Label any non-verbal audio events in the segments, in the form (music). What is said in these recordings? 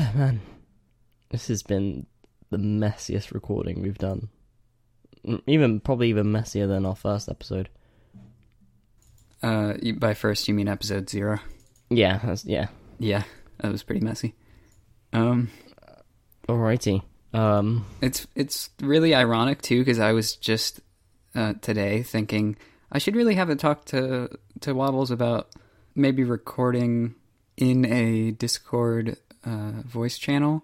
Man, this has been the messiest recording we've done. Mm, Even probably even messier than our first episode. Uh, by first you mean episode zero? Yeah, that's, yeah. Yeah, that was pretty messy. Um, Alrighty. Um, it's it's really ironic too because I was just uh, today thinking I should really have a talk to to Wabbles about maybe recording in a Discord uh, voice channel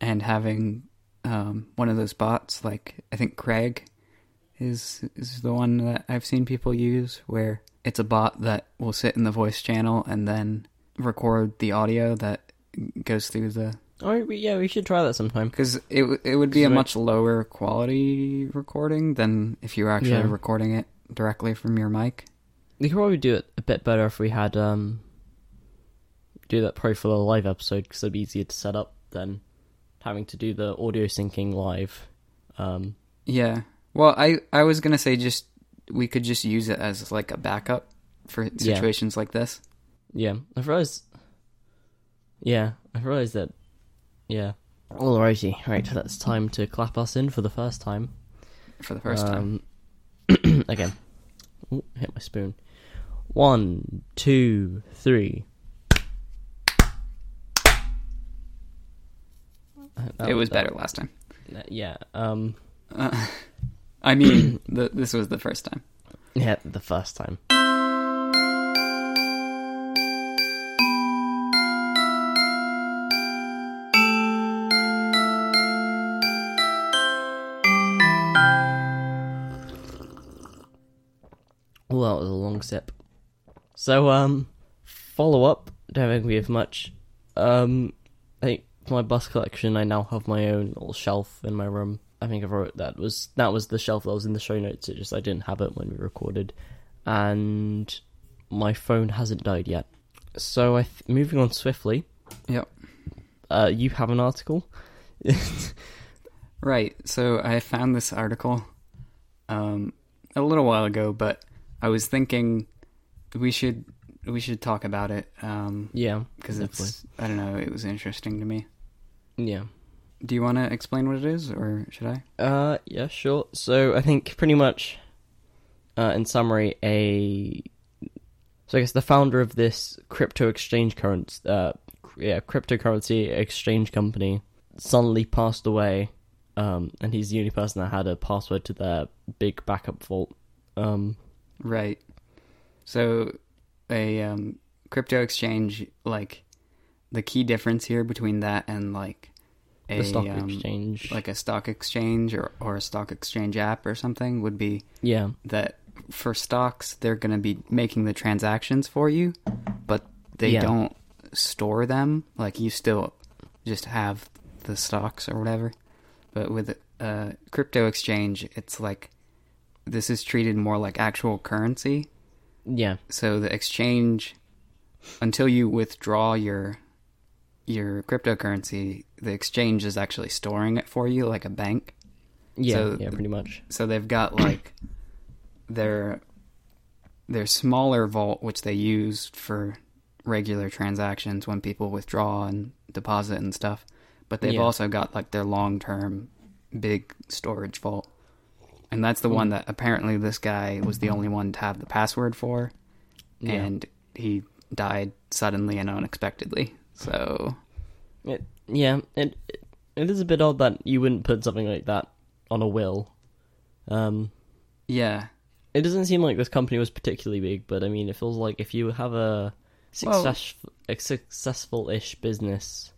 and having um, one of those bots like I think Craig is is the one that I've seen people use where it's a bot that will sit in the voice channel and then record the audio that goes through the we- yeah, we should try that sometime. because it it would be a much lower quality recording than if you were actually Yeah. recording it directly from your mic. We could probably do it a bit better if we had um do that probably for the live episode because it'd be easier to set up than having to do the audio syncing live. Um, Yeah. Well, I I was gonna say just we could just use it as like a backup for Yeah. situations like this. yeah, I've realized. Yeah, I've realized that. Yeah. Alrighty, right. That's time to clap us in for the first time. For the first time. Um, (clears throat) again. Ooh, hit my spoon. One, two, three. It was that- better last time. Yeah. Um. Uh, (laughs) I mean, the, this was the first time. Yeah, the first time. Well, that was a long sip. So, um, follow up. Don't think we have much. Um, I think for my bus collection, I now have my own little shelf in my room. I think I wrote that was that was the shelf that was in the show notes. It just I didn't have it when we recorded, and my phone hasn't died yet. So I th- moving on swiftly. Yep. Uh, you have an article. (laughs) Right. So I found this article um, a little while ago, but I was thinking we should we should talk about it um, yeah, because it's I don't know it was interesting to me. Yeah. Do you want to explain what it is, or should I? Uh, yeah, sure. So I think pretty much, uh, in summary, a so I guess the founder of this crypto exchange current, uh, yeah, cryptocurrency exchange company suddenly passed away, um, and he's the only person that had a password to their big backup vault. Um, Right. So a um, crypto exchange, like the key difference here between that and like a the stock um, exchange, like a stock exchange or, or a stock exchange app or something would be yeah, that for stocks they're going to be making the transactions for you but they Yeah. don't store them. Like you still just have the stocks or whatever. But with a crypto exchange it's like this is treated more like actual currency. Yeah, so the exchange until you withdraw your your cryptocurrency the exchange is actually storing it for you like a bank yeah, So yeah, pretty much. so they've got like their their smaller vault which they use for regular transactions when people withdraw and deposit and stuff but they've Yeah. also got like their long-term big storage vault and that's the Hmm. one that apparently this guy was the only one to have the password for Yeah. and he died suddenly and unexpectedly so It, yeah, it, it it is a bit odd that you wouldn't put something like that on a will. Um, yeah it doesn't seem like this company was particularly big, but I mean, it feels like if you have a Well- a successful-ish business,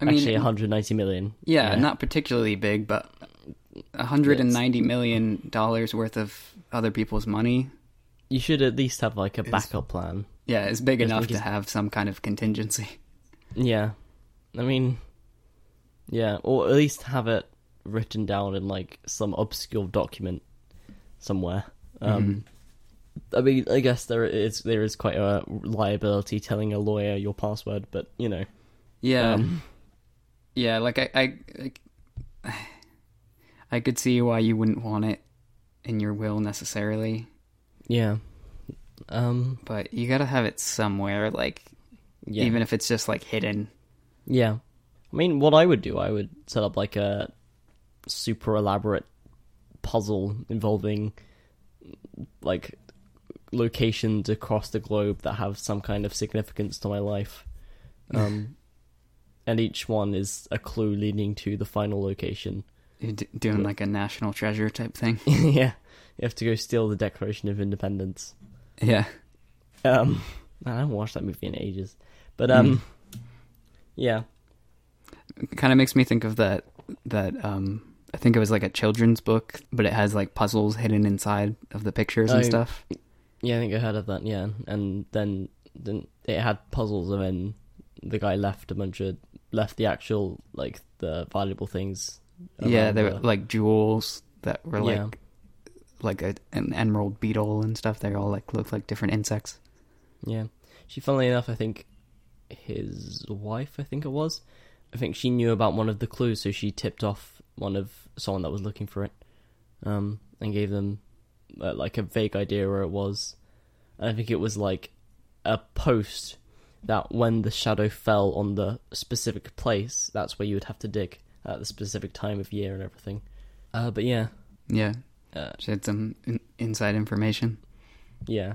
i mean actually 190 million. Yeah, not particularly big, but a hundred and ninety million dollars worth of other people's money. you should at least have like a backup plan. Yeah, it's big enough to have some kind of contingency. Yeah, I mean, yeah, or at least have it written down in like some obscure document somewhere. Um, I mean, I guess there is there is quite a liability telling a lawyer your password, but you know, Yeah, um, yeah. Like I, I, I, (sighs) I could see why you wouldn't want it in your will necessarily, yeah, um, but you gotta have it somewhere. Like yeah, even if it's just like hidden. yeah, I mean, what I would do, I would set up like a super elaborate puzzle involving like locations across the globe that have some kind of significance to my life. (laughs) Um, and each one is a clue leading to the final location. You're d- doing like a national treasure type thing. (laughs) yeah, you have to go steal the Declaration of Independence. Yeah. Um, (laughs) I haven't watched that movie in ages, but um, yeah, It kind of makes me think of that that um I think it was like a children's book, but it has like puzzles hidden inside of the pictures and Oh, stuff. yeah, I think I heard of that. Yeah, and then then it had puzzles, and then the guy left a bunch of left the actual like the valuable things. Yeah, they were the- like jewels that were like Yeah. like a, an emerald beetle and stuff. They all like look like different insects. Yeah. She, funnily enough, I think his wife, I think it was, I think she knew about one of the clues, so she tipped off one of someone that was looking for it, um, and gave them uh, like a vague idea where it was. And I think it was like a post that when the shadow fell on the specific place, that's where you would have to dig at the specific time of year and everything. Uh, but yeah, Yeah, uh, she had some in- inside information. yeah.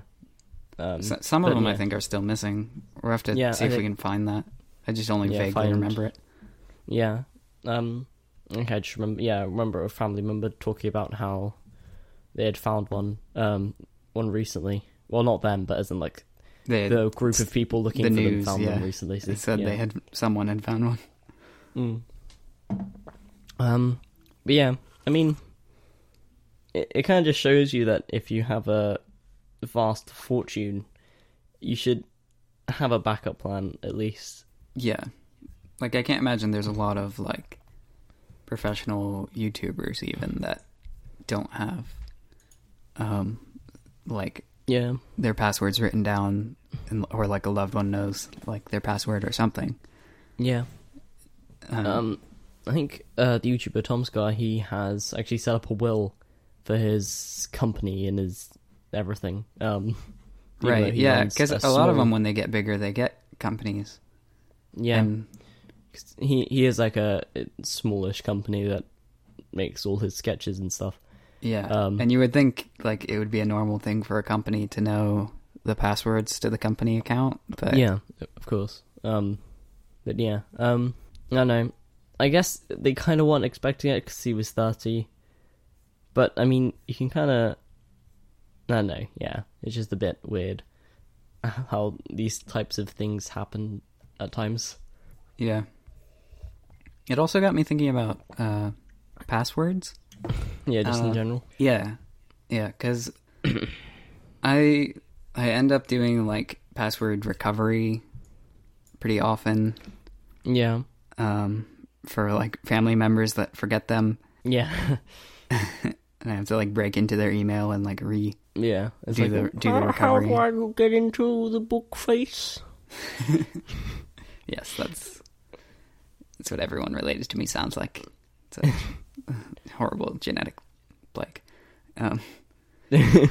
Um, S some of them I think are still missing. We'll have to Yeah, see I if we can find that. I just only Yeah, vaguely find- remember it. Yeah. Um. Okay, I just remember. Yeah, I remember a family member talking about how they had found one. Um, one recently. Well, not them, but as in like They the group of people looking the for news, them found yeah. them recently. So, they said yeah. they had someone had found one. Mm. Um. But yeah, I mean, it it kind of just shows you that if you have a vast fortune, you should have a backup plan at least. Yeah. Like I can't imagine there's a lot of like professional YouTubers even that don't have um like Yeah. their passwords written down and, or like a loved one knows like their password or something. Yeah. Um, Um, I think uh, the YouTuber TomSka he has actually set up a will for his company and his everything. Um, right. Yeah, cuz a a, lot of them when they get bigger they get companies. yeah, And he he is like a smallish company that makes all his sketches and stuff. yeah. Um, and you would think like it would be a normal thing for a company to know the passwords to the company account, but yeah, of course. Um, but yeah, um, I don't know. I guess they kind of weren't expecting it because he was thirty, but I mean, you can kind of. I know. Yeah, it's just a bit weird (laughs) how these types of things happen at times. Yeah. It also got me thinking about uh, passwords. (laughs) Yeah, just Uh, in general. Yeah, yeah, because (coughs) I I end up doing like password recovery pretty often Yeah, um, for like family members that forget them, yeah, (laughs) and I have to like break into their email and like re yeah. It's do like the do the recovery. How do I get into the book face? (laughs) Yes, that's that's what everyone related to me sounds like. It's a (laughs) horrible genetic plague. Um, (laughs) the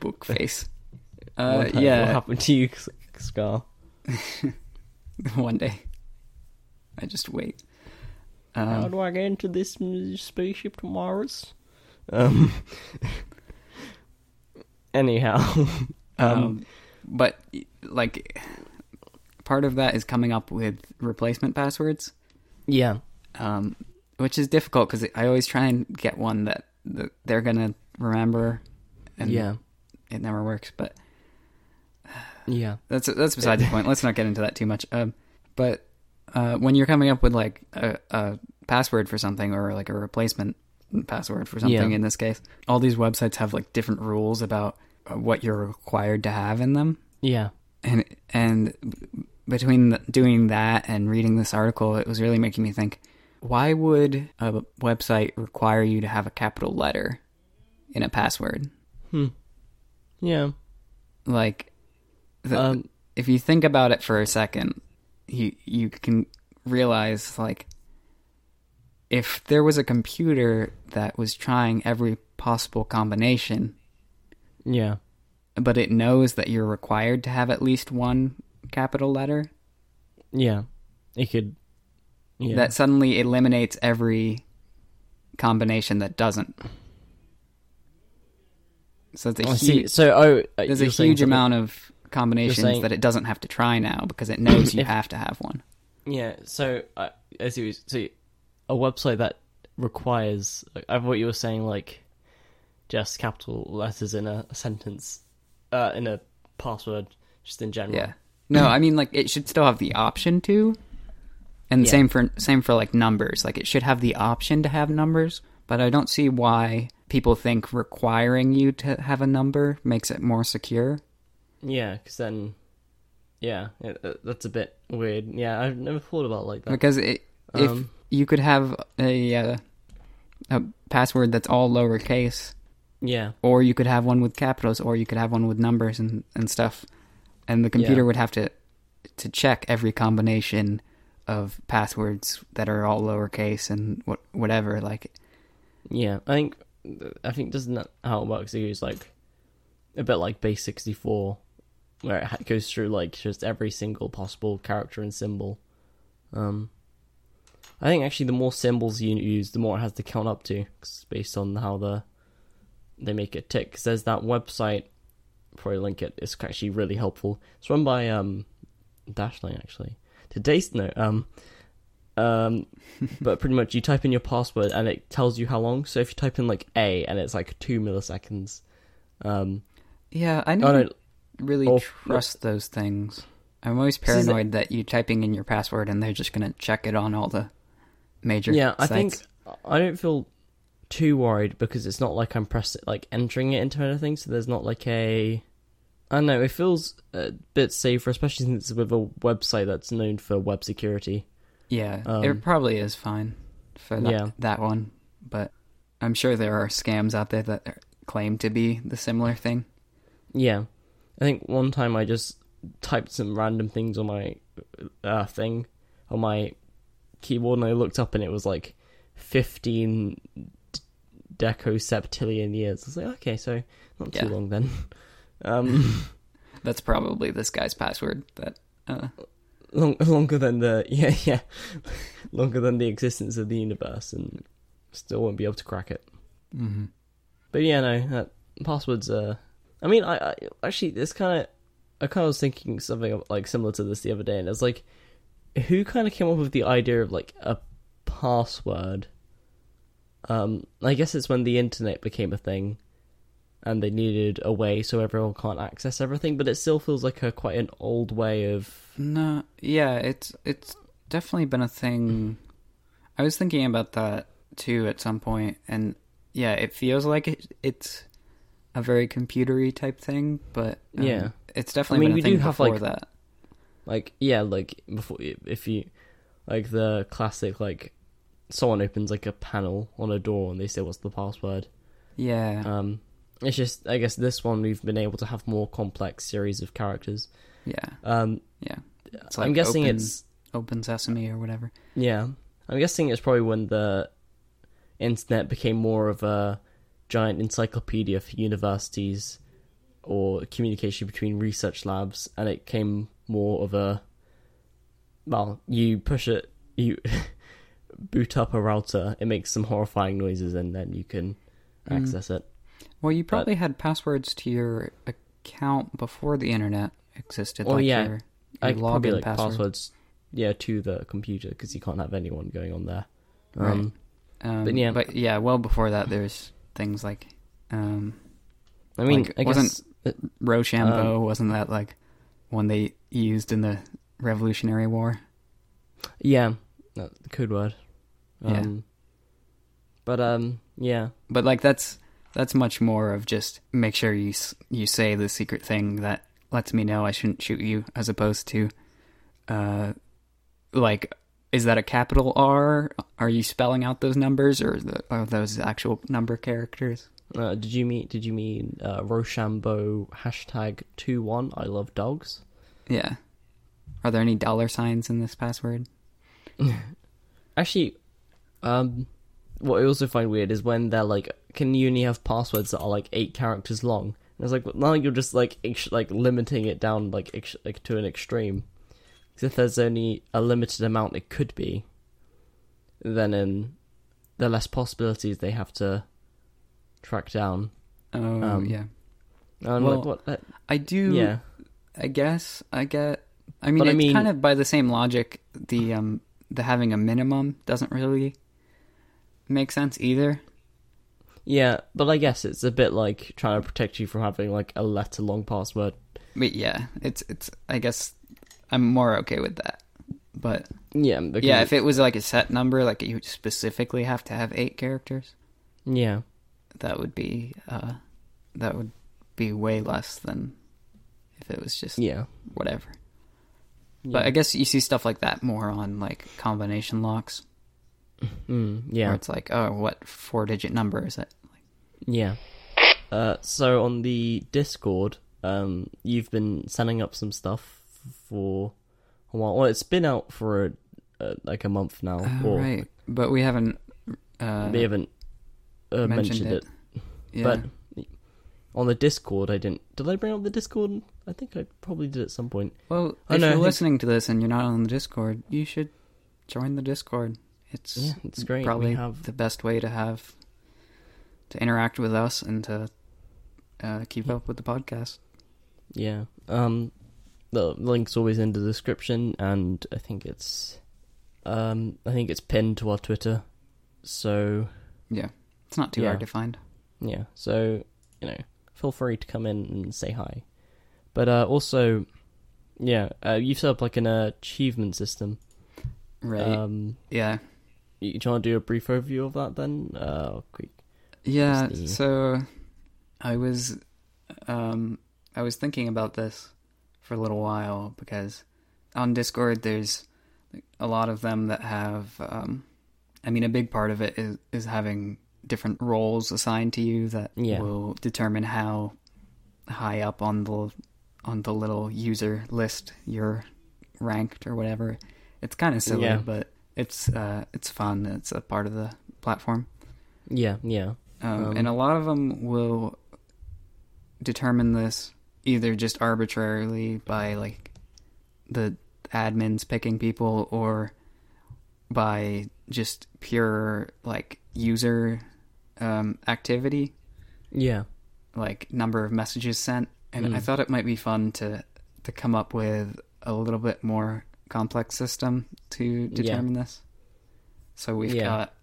book face. Uh, What yeah, what happened to you, S- Ska? one day. I just wait. How Um, do I get into this spaceship to Mars? Um. Anyhow, (laughs) um, um, but like, part of that is coming up with replacement passwords, yeah, um, which is difficult because I always try and get one that, that they're gonna remember, and yeah, it never works. But yeah, that's that's beside the point. Let's not get into that too much. Um, but uh, when you're coming up with like a, a password for something or like a replacement password for something Yeah. in this case, all these websites have like different rules about uh, what you're required to have in them. yeah, and and between the, doing that and reading this article, it was really making me think: Why would a website require you to have a capital letter in a password? hmm, yeah. Like, the, Um, if you think about it for a second, you you can realize like if there was a computer that was trying every possible combination, yeah, but it knows that you're required to have at least one capital letter, yeah. It could Yeah. that suddenly eliminates every combination that doesn't. So it's a see. huge, So, oh, uh, there's a huge amount of combinations saying- that it doesn't have to try now because it knows you (coughs) If- have to have one. Yeah. So, uh, what you- So, a website that requires. I thought you were saying like just capital letters in a, sentence, uh, in a password, just in general. Yeah. No, I mean like it should still have the option to. And Yeah. same for same for like numbers. Like it should have the option to have numbers, but I don't see why people think requiring you to have a number makes it more secure. Yeah, because then, yeah, it, uh, that's a bit weird. Yeah, I've never thought about like that. Because it, if Um, you could have a uh, a password that's all lowercase, yeah, or you could have one with capitals, or you could have one with numbers and, and stuff, and the computer Yeah. would have to to check every combination of passwords that are all lowercase and what whatever. Like, yeah. I think, I think doesn't that how it works? It's like a bit like base sixty four, where it goes through like just every single possible character and symbol. Um, I think actually the more symbols you use, the more it has to count up to, based on how the they make it tick. 'Cause there's that website. Probably link it. It's actually really helpful. It's run by um, Dashlane actually. Today's no um, um, (laughs) but pretty much you type in your password and it tells you how long. So if you type in like A and it's like two milliseconds, um, yeah, I oh don't no, really oh, trust those things. I'm always This is the- paranoid that you typing in your password and they're just gonna check it on all the major. yeah, I sites. think I don't feel too worried because it's not like I'm press like entering it into anything. So there's not like a I don't know. It feels a bit safer, especially since it's with a website that's known for web security. Yeah, Um, it probably is fine for that, Yeah. that one, but I'm sure there are scams out there that claim to be the similar thing. Yeah, I think one time I just typed some random things on my uh, thing on my keyboard, and I looked up, and it was like fifteen d- deco septillion years. I was like, okay, so not too Yeah. long then. (laughs) Um, That's probably this guy's password. That uh, long, longer than the (laughs) yeah yeah, longer than the existence of the universe, and still won't be able to crack it. mhm. But yeah, no, that passwords. Uh, I mean, I, I actually this kind of, I kind of was thinking something like similar to this the other day, and it's like, who kind of came up with the idea of like a password? Um, I guess it's when the internet became a thing, and they needed a way so everyone can't access everything. But it still feels like a quite an old way of. no, yeah, it's it's definitely been a thing. I was thinking about that too at some point, and yeah, it feels like it, it's a very computery type thing, but um, Yeah. it's definitely I mean, been a we thing do have, like, that. Like yeah, like before if you like the classic like someone opens like a panel on a door and they say what's the password. Yeah, Um, it's just I guess this one we've been able to have more complex series of characters. yeah. Um, Yeah. It's I'm guessing open- it's Open Sesame or whatever. yeah. I'm guessing it's probably when the internet became more of a giant encyclopedia for universities or communication between research labs, and it came more of a well, you push it, you (laughs) boot up a router, it makes some horrifying noises, and then you can Mm. access it. Well, you probably had passwords to your account before the internet existed. Oh, like yeah. Your, your probably login like password. passwords, yeah, to the computer because you can't have anyone going on there. Right. Um, Um, But yeah. but yeah, well before that, there's things like um, I mean, Like, I guess Rochambeau. Um, wasn't that like one they used in the Revolutionary War? yeah, the code word. Yeah. Um, but um, yeah, But like that's that's much more of just make sure you you say the secret thing that lets me know I shouldn't shoot you, as opposed to, uh, like, is that a capital R? Are you spelling out those numbers, or the, are those actual number characters? Uh, did you mean did you mean uh, Rochambeau hashtag two one? I love dogs. Yeah. Are there any dollar signs in this password? (laughs) Actually, um, what I also find weird is when they're like, can you only have passwords that are like eight characters long? And it's like, well, now you're just like ex- like limiting it down like ex- like to an extreme. Because if there's only a limited amount, it could be. then in the less possibilities they have to track down. Oh Um, yeah, And Well, like what? uh, I do. yeah, I guess I get. I mean, But I it's mean- kind of by the same logic. The um, the having a minimum doesn't really make sense either. yeah. But I guess it's a bit like trying to protect you from having like a letter long password. But yeah, it's it's. I guess I'm more okay with that. But Yeah, yeah, if it was like a set number, like you specifically have to have eight characters, yeah, that would be uh, that would be way less than if it was just yeah, whatever. yeah. But I guess you see stuff like that more on like combination locks, Mm, where yeah, it's like, oh, what four digit number is it? yeah. Uh, so on the Discord, um, you've been setting up some stuff for a while. Well, it's been out for a, uh, like a month now. Oh, or right, but we haven't. Uh, They haven't uh, mentioned mentioned, it. it. yeah. But on the Discord, I didn't. Did I bring up the Discord? I think I probably did at some point. well, Oh, if no, you're think- listening to this and you're not on the Discord, you should join the Discord. It's Yeah, it's great. probably have the best way to have to interact with us and to uh, keep up with the podcast. yeah. Um, the link's always in the description, and I think it's um, I think it's pinned to our Twitter. So Yeah, it's not too Yeah. hard to find. yeah, so you know, feel free to come in and say hi. But uh, also, yeah, uh, you've set up like an uh, achievement system. Right? Um, yeah. you, do you want to do a brief overview of that then? Uh, quick. Yeah, the- so I was um I was thinking about this for a little while because on Discord there's a lot of them that have um I mean a big part of it is is having different roles assigned to you that Yeah. will determine how high up on the on the little user list you're ranked or whatever. It's kind of silly, Yeah. but it's uh it's fun. It's a part of the platform. Yeah, yeah, Um, Um, and a lot of them will determine this either just arbitrarily by like the admins picking people or by just pure like user um, activity, yeah, like number of messages sent. And I Mm. thought it might be fun to to come up with a little bit more complex system to determine this. So we've Yeah. got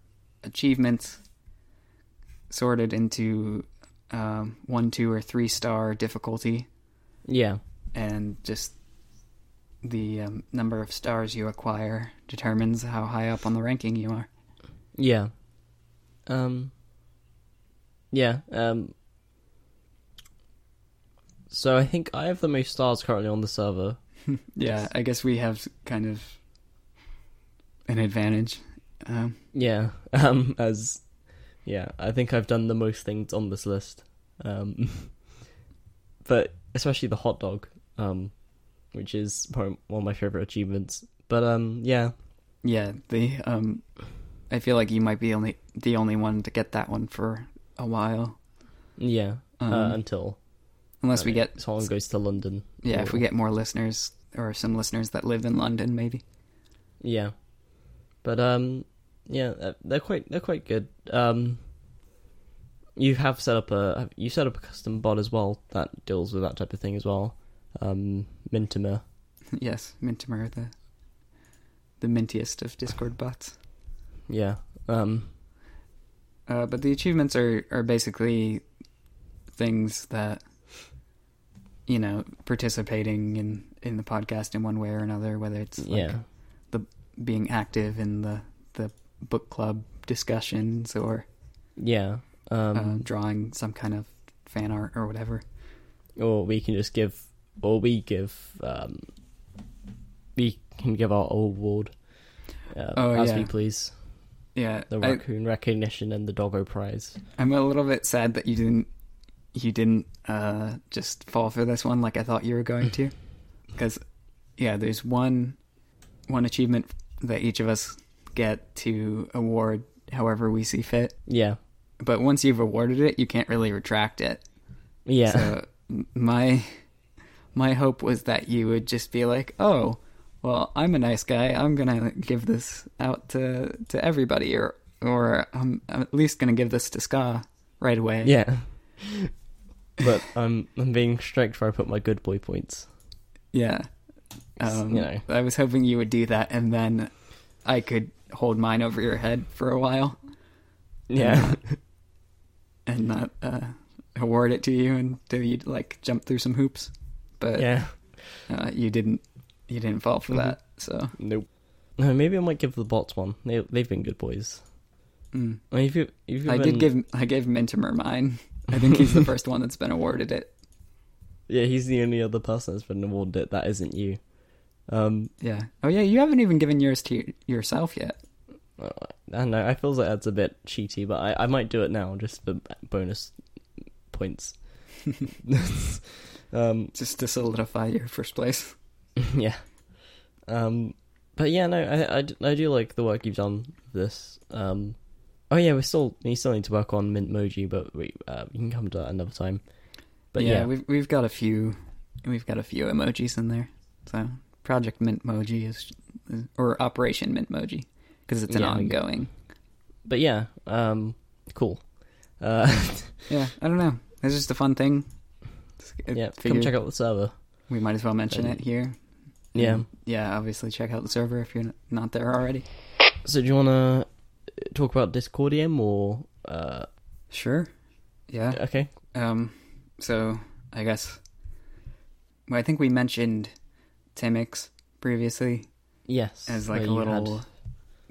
achievements sorted into um, one, two, or three star difficulty, yeah, and just the um, number of stars you acquire determines how high up on the ranking you are. yeah. Um, yeah. Um. So I think I have the most stars currently on the server. (laughs) Yeah, I guess we have kind of an advantage. Um, Yeah. (laughs) Um. As yeah, I think I've done the most things on this list. Um. (laughs) but especially the hot dog. Um. Which is probably one of my favorite achievements. But um. Yeah. yeah, the um, I feel like you might be only the only one to get that one for a while, Yeah. um, uh, until unless I we mean, get someone goes to London. yeah, if we get more listeners or some listeners that live in London, maybe. Yeah, but um, yeah, uh, they're quite they're quite good. Um, you have set up a you set up a custom bot as well that deals with that type of thing as well. Um, Mintimer. (laughs) yes, Mintimer, the the mintiest of Discord bots. Yeah. Um. Uh, but the achievements are are basically things that you know participating in in the podcast in one way or another, whether it's like yeah. being active in the the book club discussions or Yeah. Um. uh, drawing some kind of fan art or whatever. or we can just give, or we give. Um. We can give our old award. Uh, Oh, as yeah. we please. Yeah, The I, raccoon recognition and the doggo prize. I'm a little bit sad that you didn't you didn't uh, just fall for this one like I thought you were going to, (laughs) because yeah, there's one one achievement that each of us get to award however we see fit. Yeah. But once you've awarded it, you can't really retract it. Yeah. So my my hope was that you would just be like, "Oh, well, I'm a nice guy. I'm gonna give this out to to everybody, or or I'm, I'm at least gonna give this to Ska right away. Yeah. but I'm I'm being strict where I put my good boy points. yeah. Um, you know. I was hoping you would do that, and then I could hold mine over your head for a while Yeah. and not uh, award it to you until you like jump through some hoops. But yeah. uh, you didn't. You didn't fall for Mhm. that. So Nope. No, maybe I might give the bots one. They they've been good boys. mm. I mean, if you if you've I been, did give. I gave Mintimer mine. I think he's the first one that's been awarded it. (laughs) Yeah, he's the only other person that's been awarded it that isn't you. Um, Yeah. Oh yeah. You haven't even given yours to yourself yet. I don't know. I feel like that's a bit cheaty, but I, I might do it now just for bonus points. (laughs) (laughs) um, just to solidify your first place. (laughs) yeah. Um, but yeah, no, I I do like the work you've done with this. Um, oh yeah, we still we still need to work on Mint Mintmoji, but we uh, we can come to that another time. But yeah, yeah, we've we've got a few, we've got a few emojis in there. So Project Mintmoji is, is or Operation Mint Mintmoji because it's an Yeah, ongoing. but yeah, um, cool. Uh, (laughs) Yeah, I don't know. It's just a fun thing. Yeah, come check out the server. We might as well mention it here. Yeah. And, yeah. Obviously, check out the server if you're not there already. So do you want to talk about Discordium or? Uh, Sure. Yeah. okay. Um, so I guess well, I think we mentioned Timics previously Yes. as like a little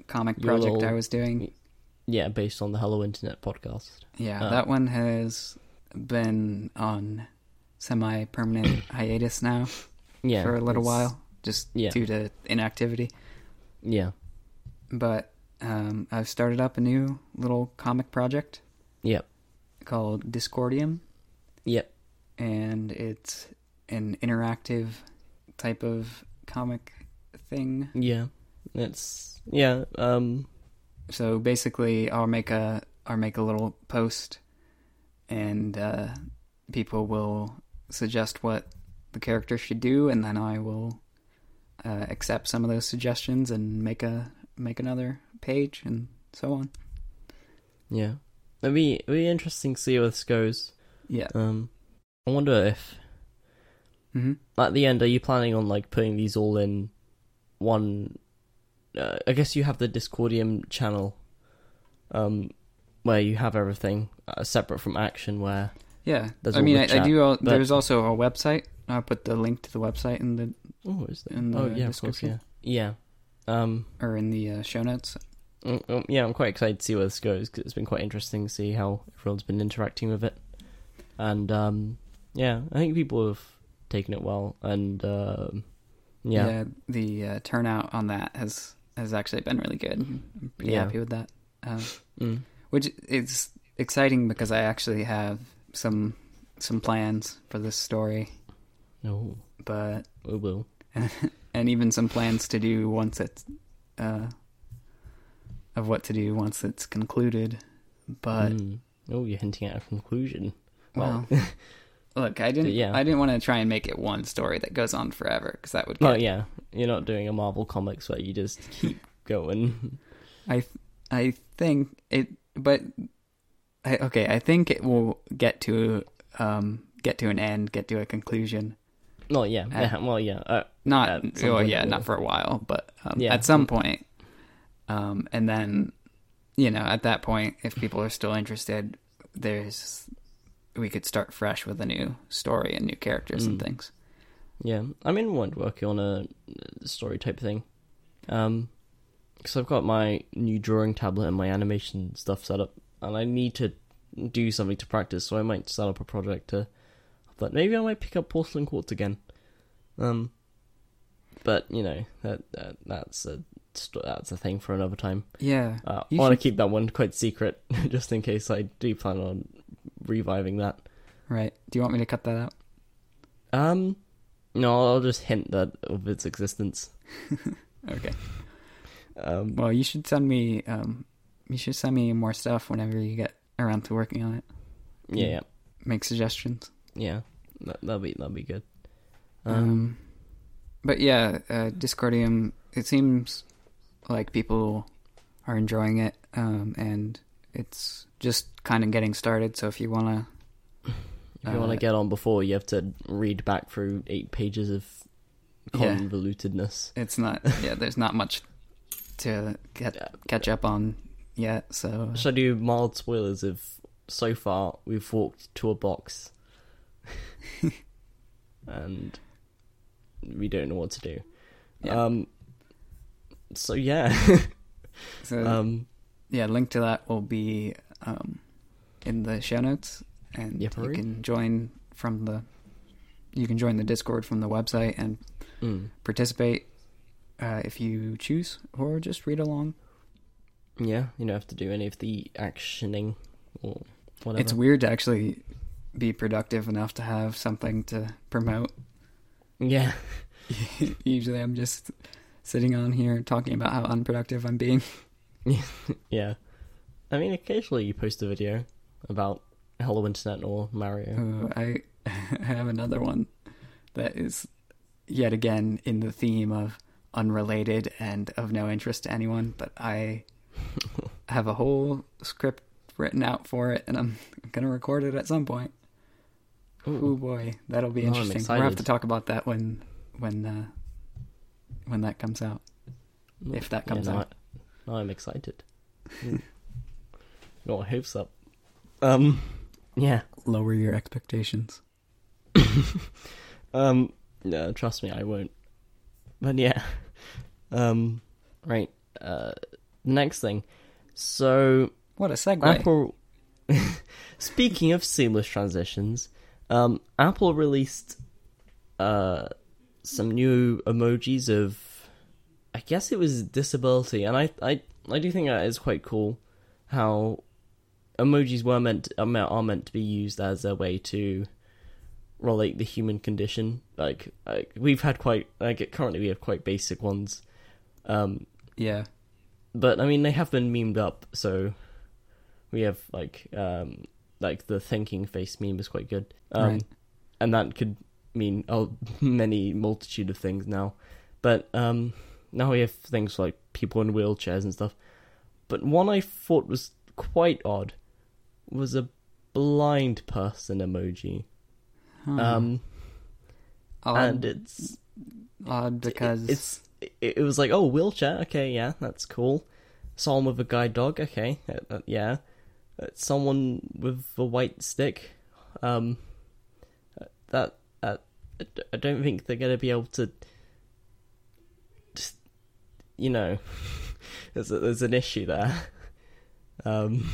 comic project little- I was doing. yeah, based on the Hello Internet podcast. Yeah, uh, that one has been on semi-permanent (coughs) hiatus now Yeah, for a little while, just yeah. due to inactivity. Yeah. But um, I've started up a new little comic project Yep. called Discordium, Yep. and it's an interactive type of comic thing. Yeah. It's yeah. Um. So basically, I'll make a I'll make a little post, and uh, people will suggest what the character should do, and then I will uh, accept some of those suggestions and make a make another page, and so on. Yeah. It'd be it'd be interesting to see where this goes. Yeah. Um. I wonder if hmm at the end are you planning on like putting these all in one uh, i guess you have the discordium channel um where you have everything uh, separate from action where Yeah. There's I mean, I, I do. Al- but- There's also a website. I'll put the link to the website in the oh is there In oh the yeah of course yeah yeah um or in the uh, show notes. mm, mm, yeah i'm quite excited to see where this goes because it's been quite interesting to see how everyone's been interacting with it and um yeah i think people have taken it well and um yeah the uh, turnout on that has has actually been really good. I'm pretty Yeah. happy with that. Uh, Mm. which is exciting because I actually have some some plans for this story, oh but we will (laughs) and even some plans to do once it's uh, of what to do once it's concluded. But Mm. oh you're hinting at a conclusion well, well (laughs) look, I didn't. yeah. I didn't want to try and make it one story that goes on forever because that would. Get, Well, yeah, you're not doing a Marvel comics where you just keep (laughs) going. I th- I think it, but I, okay, I think it will get to um get to an end, get to a conclusion. No, yeah, yeah, well, yeah, uh, Not, At point yeah, it not for a while, but um, Yeah. at some point. Um, and then, you know, at that point, if people are still interested, there's we could start fresh with a new story and new characters and Mm. things. yeah. I'm in one working on a story type thing. Um, because I've got my new drawing tablet and my animation stuff set up, and I need to do something to practice. So I might set up a project to. But maybe I might pick up porcelain quartz again. Um, but you know that, that that's a that's a thing for another time. Yeah, Uh, I want to should- keep that one quite secret, (laughs) just in case I do plan on reviving that. right. Do you want me to cut that out? Um, no, I'll just hint that of its existence. (laughs) Okay. Um, Well, you should send me um, you should send me more stuff whenever you get around to working on it. yeah, yeah, Make suggestions. yeah. That, that'll be that'll be good. Um, Um, but yeah, uh, Discordium. It seems like people are enjoying it, um, and it's just kind of getting started. So if you want to, (laughs) If you want Uh, to get on before, you have to read back through eight pages of Yeah. convolutedness. it's not. Yeah, there's not much to get (laughs) catch up on yet. So Should I do mild spoilers if so far we've walked to a box (laughs) and we don't know what to do? Yeah. Um. So yeah. so (laughs) um. yeah, link to that will be um, in the show notes, and you can join from the. You can join the Discord from the website and mm. participate uh, if you choose, or just read along. Yeah, you don't have to do any of the actioning or whatever. It's weird to actually be productive enough to have something to promote. Yeah. (laughs) Usually, I'm just sitting on here talking about how unproductive I'm being. (laughs) Yeah. I mean, occasionally you post a video about Hello Internet or Mario. (laughs) I have another one that is yet again in the theme of unrelated and of no interest to anyone, but I have a whole script written out for it, and I'm (laughs) gonna record it at some point. Oh boy, that'll be Oh, interesting. We'll have to talk about that when when uh, when that comes out. if that comes now out. I, now I'm excited. Got hopes up. Um, yeah. Lower your expectations. (laughs) Um, no, trust me, I won't. But yeah. (laughs) Um, right. Uh, next thing. So What a segue! Apple. (laughs) Speaking of seamless transitions, um, Apple released uh some new emojis of, I guess it was disability, and I I I do think that is quite cool. How emojis were meant to, are meant to be used as a way to relate the human condition. Like, like we've had quite like currently we have quite basic ones. Um, yeah, but I mean they have been memed up, so we have like um like the thinking face meme is quite good. Um Right. and that could mean a (laughs) many multitude of things now. But um now we have things like people in wheelchairs and stuff. But one I thought was quite odd was a blind person emoji. Huh. Um odd, and it's odd because it's it, it was like oh wheelchair okay yeah that's cool. Someone with a guide dog okay uh, uh, yeah. Uh, someone with a white stick um uh, that uh, I don't think they're gonna be able to just you know (laughs) there's a, there's an issue there. (laughs) Um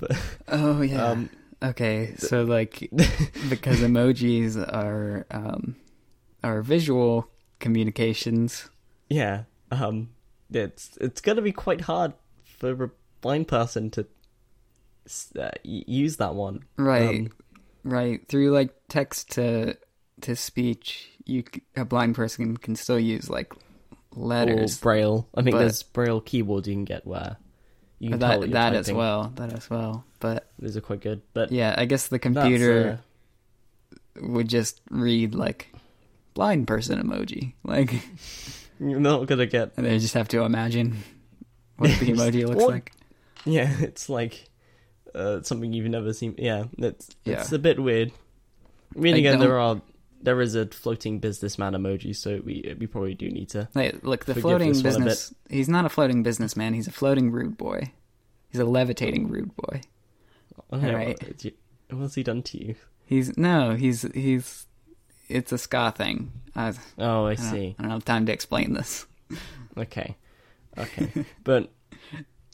but, oh yeah. um Okay, so like (laughs) because emojis are um are visual communications. yeah um it's it's gonna be quite hard for a blind person to uh, use that one Right. Um, right. Through like text to to speech, you a blind person can still use like letters. Or braille. I think there's braille keyboards you can get where you can that that as well. That as well. But Those are quite good, but yeah, I guess the computer uh, would just read like blind person emoji. Like you're not gonna get. and they just have to imagine what the (laughs) emoji looks What? like. Yeah, (laughs) it's like uh, something you've never seen. Yeah, it's Yeah. it's a bit weird. I mean, again, there are there is a floating businessman emoji, so we we probably do need to. Hey, look, the floating this one a business. He's not a floating businessman. He's a floating rude boy. He's a levitating rude boy. Alright. what- do you- What's he done to you? He's no, he's he's. It's a ska thing. I, Oh, I I, don't, see. I don't have time to explain this. Okay, okay, but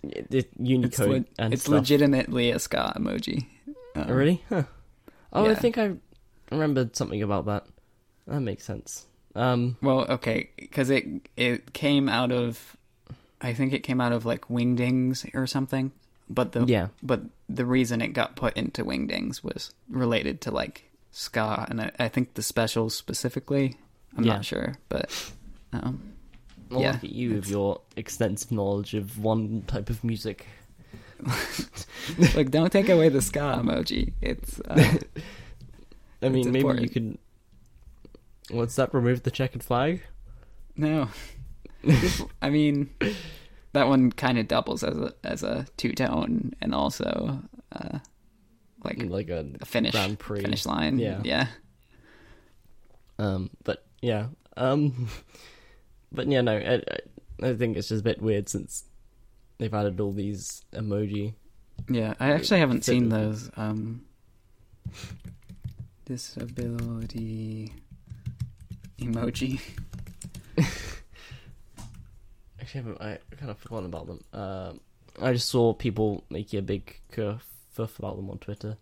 it, (laughs) Unicode It's, le- and it's stuff. legitimately a ska emoji. Um, Oh, really? Huh. Oh, I think I remembered something about that. That makes sense. Um, Well, okay, because it it came out of, I think it came out of like Wingdings or something. But the yeah, but the reason it got put into Wingdings was related to like ska, and I, I think the specials specifically. I'm Yeah. not sure, but um, well, yeah, look at you with your extensive knowledge of one type of music. (laughs) like don't take away the ska emoji. It's uh, (laughs) I mean, maybe you important. could. What's that? Remove the checkered flag? No, (laughs) I mean that one kind of doubles as a as a two tone and also uh, like Like a a finish Grand Prix. finish line. Yeah. yeah. Um, but yeah, um, (laughs) but yeah, no, I, I, think it's just a bit weird since they've added all these emoji. Yeah, I actually haven't seen those. Um, disability emoji. (laughs) Actually, I, haven't, I kind of forgotten about them. Um, I just saw people making a big kerfuff about them on Twitter,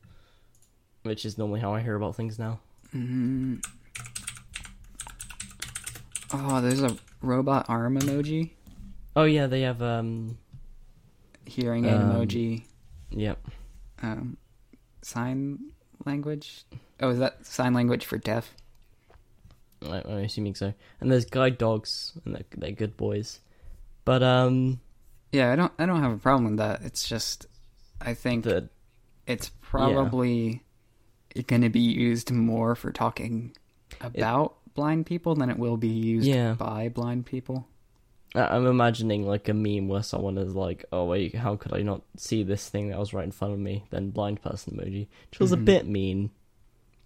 which is normally how I hear about things now. Mm. Oh, there's a robot arm emoji, Oh yeah, they have um, hearing aid Um, emoji, Yep. um, sign language. Oh, is that sign language for deaf? I, I'm assuming so. And there's guide dogs, and they're, they're good boys. But um, Yeah, I don't. I don't have a problem with that. It's just, I think the it's probably going to be used more for talking about blind people than it will be used Yeah. by blind people. I'm imagining like a meme where someone is like, "Oh wait, how could I not see this thing that was right in front of me?" Then blind person emoji, which was a Mhm. bit mean,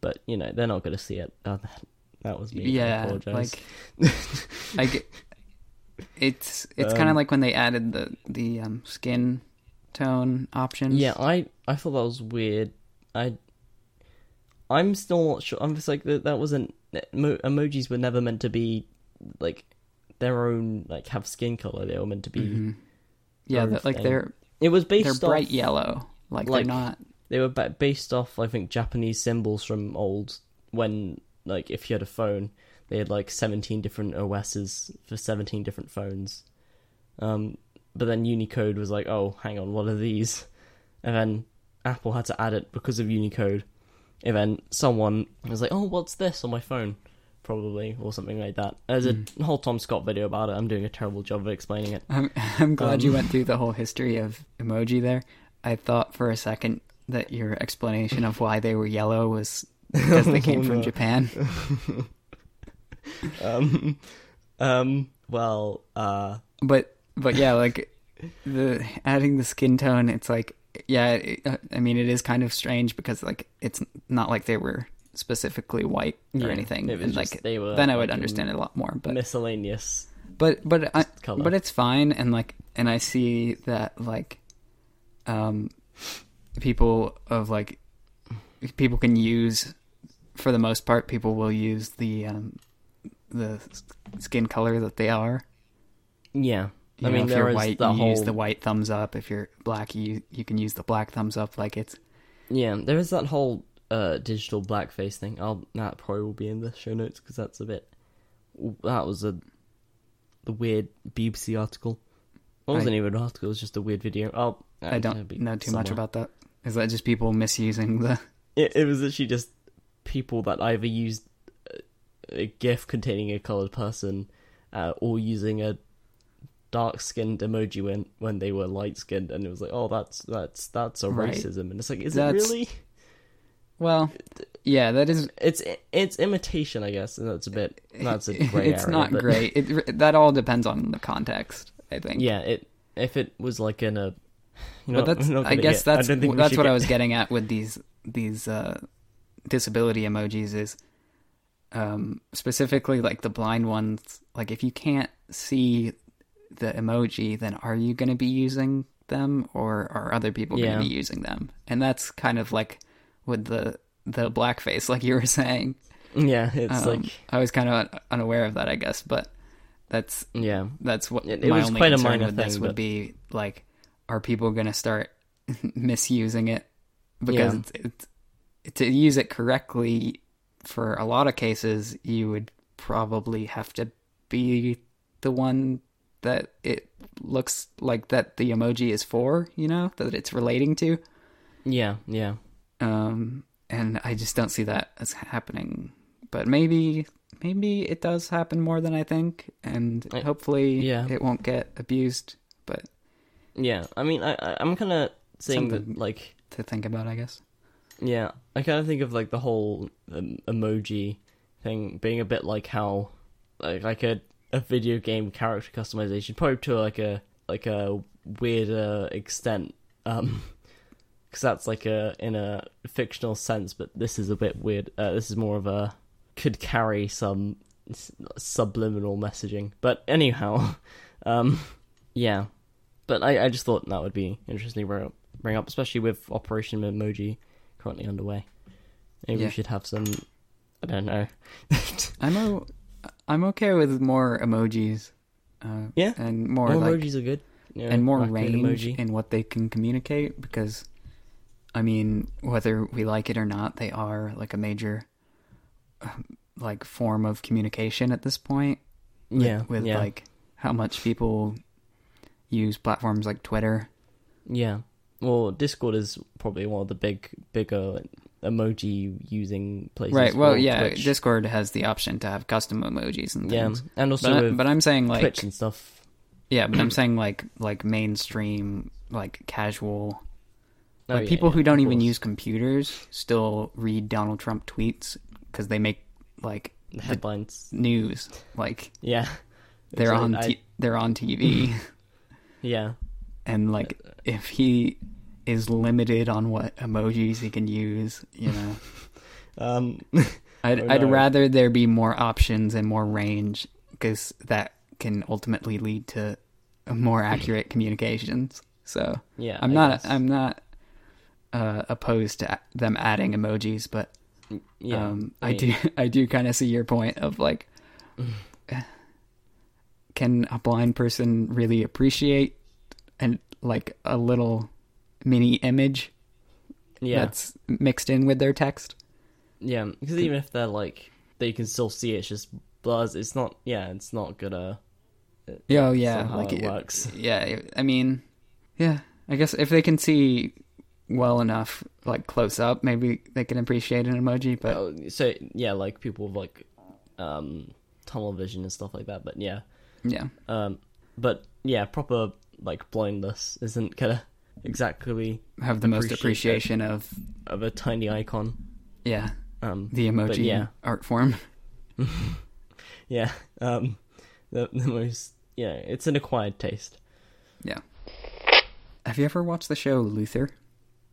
but you know they're not going to see it. Uh, that, that was me. I yeah, apologize. like (laughs) get, it's it's kind Um, of like when they added the the um, skin tone options. yeah, I I thought that was weird. I I'm still not sure. I'm just like that. That wasn't emo- emojis were never meant to be like their own like have skin color. They were meant to be. Mhm. yeah, that, like they're It was based. they're based bright yellow. Like, like- they're not. They were based off, I think, Japanese symbols from old when, like, if you had a phone, they had like seventeen different OSs for seventeen different phones. Um, but then Unicode was like, oh, hang on, what are these? And then Apple had to add it because of Unicode. And then someone was like, oh, what's this on my phone? Probably, or something like that. There's a whole Tom Scott video about it. I'm doing a terrible job of explaining it. I'm (laughs) I'm glad you Um, went through the (laughs) whole history of emoji there. I thought for a second that your explanation of why they were yellow was because they (laughs) came Oh, from no. Japan. um, um, well, uh, But but yeah, like the adding the skin tone, it's like yeah, it, uh, I mean it is kind of strange because like it's not like they were specifically white or Yeah, anything, and just like they were then I would like understand it a lot more. But miscellaneous but but I, color. but it's fine, and like and I see that like um people of like people can use for the most part people will use the um the skin color that they are yeah. You I know, mean, if you're white, you whole use the white thumbs up. If you're black, you you can use the black thumbs up. Like it's yeah. There is that whole uh, digital blackface thing. I'll that probably will be in the show notes because that's a bit. That was a the weird BBC article. It wasn't even an article. It was just a weird video. Oh, I don't know too much about that. Is that just people misusing the? (laughs) It, it was actually just people that either used a, a GIF containing a colored person, uh, or using a dark skinned emoji when when they were light skinned, and it was like, oh, that's that's that's a Right. racism, and it's like, is That's- it really? Well, yeah, that is. It's it's imitation, I guess, and that's a bit that's a gray it's area. not but- great. It that all depends on the context. I think. Yeah, it if it was like in a, you know, but that's. (laughs) I guess get- that's we that's what I was getting at with these these uh, disability emojis is um, specifically like the blind ones. Like if you can't see the emoji, then are you going to be using them, or are other people going to be using them? And that's kind of like with the the blackface, like you were saying. Yeah, it's Um, like I was kind of unaware of that, I guess, but that's yeah, that's what It- it my was only quite a minor with this thing, would be like, are people going to start (laughs) misusing it because Yeah. it's, it's to use it correctly for a lot of cases you would probably have to be the one that it looks like that the emoji is for you know that it's relating to yeah, yeah. um and i just don't see that as happening but maybe maybe it does happen more than i think and I- hopefully yeah. it won't get abused but Yeah, I mean, I, I'm kind of saying that, like, to think about i guess yeah, I kind of think of like the whole um, emoji thing being a bit like how like like a a video game character customization, probably to like a like a weirder extent. Um, (laughs) because that's like a in a fictional sense, but this is a bit weird. Uh, this is more of a could carry some subliminal messaging. But anyhow, (laughs) um, yeah. But I, I just thought that would be interesting to bring up, bring up, especially with Operation Emoji currently underway. Maybe Yeah. we should have some. I don't know. (laughs) I'm o- I'm okay with more emojis. Uh, Yeah. and more, More like emojis are good. You know, and more raccoon range emoji. in what they can communicate because I mean whether we like it or not they are like a major um, like form of communication at this point with, yeah, with yeah, like how much people use platforms like Twitter yeah. Well, Discord is probably one of the big, bigger emoji using places. right well yeah Twitch. Discord has the option to have custom emojis and things. yeah, and also but, but I'm saying like Twitch and stuff. yeah but I'm saying like like mainstream like casual Oh, Like yeah, people yeah, who don't even use computers still read Donald Trump tweets because they make like The headlines. news. Like Yeah, (laughs) they're on I- t- they're on TV, (laughs) yeah, and like if he is limited on what emojis he can use, you know, (laughs) um, (laughs) I'd I'd rather there be more options and more range because that can ultimately lead to more accurate (laughs) communications. So yeah. I'm I not guess. I'm not uh, opposed to them adding emojis, but Yeah, um, I, mean, do I do kind of see your point of like, can a blind person really appreciate and like a little mini image Yeah, that's mixed in with their text? yeah. Because even if they're like, they can still see it, it's just blurs. It's not. Yeah, it's not gonna. Yeah, oh, yeah, like it it- works. (laughs) Yeah, I mean, yeah, I guess if they can see well enough, like close up, maybe they can appreciate an emoji. But Oh, so yeah, like people with like, um, tunnel vision and stuff like that. But yeah, yeah, um, but yeah, proper like blindness isn't gonna exactly have the most appreciation of of a tiny icon. yeah Um, the emoji yeah. art form. (laughs) yeah, um, the the most yeah, it's an acquired taste. Yeah. Have you ever watched the show Luther?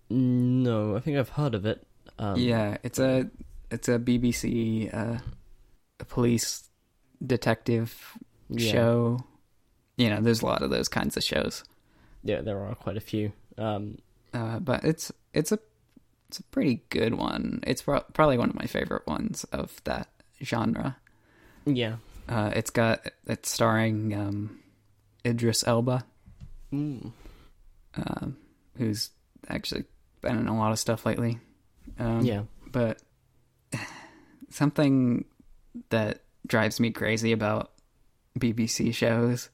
No, I think I've heard of it. Um, yeah, it's a it's a BBC uh, a police detective yeah. show. You know, there's a lot of those kinds of shows. Yeah, there are quite a few. Um, Uh, but it's it's a it's a pretty good one. It's pro- probably one of my favorite ones of that genre. yeah. Uh, it's got it's starring um, Idris Elba, Mm. um, who's actually been in a lot of stuff lately. Um, yeah. but (sighs) something that drives me crazy about BBC shows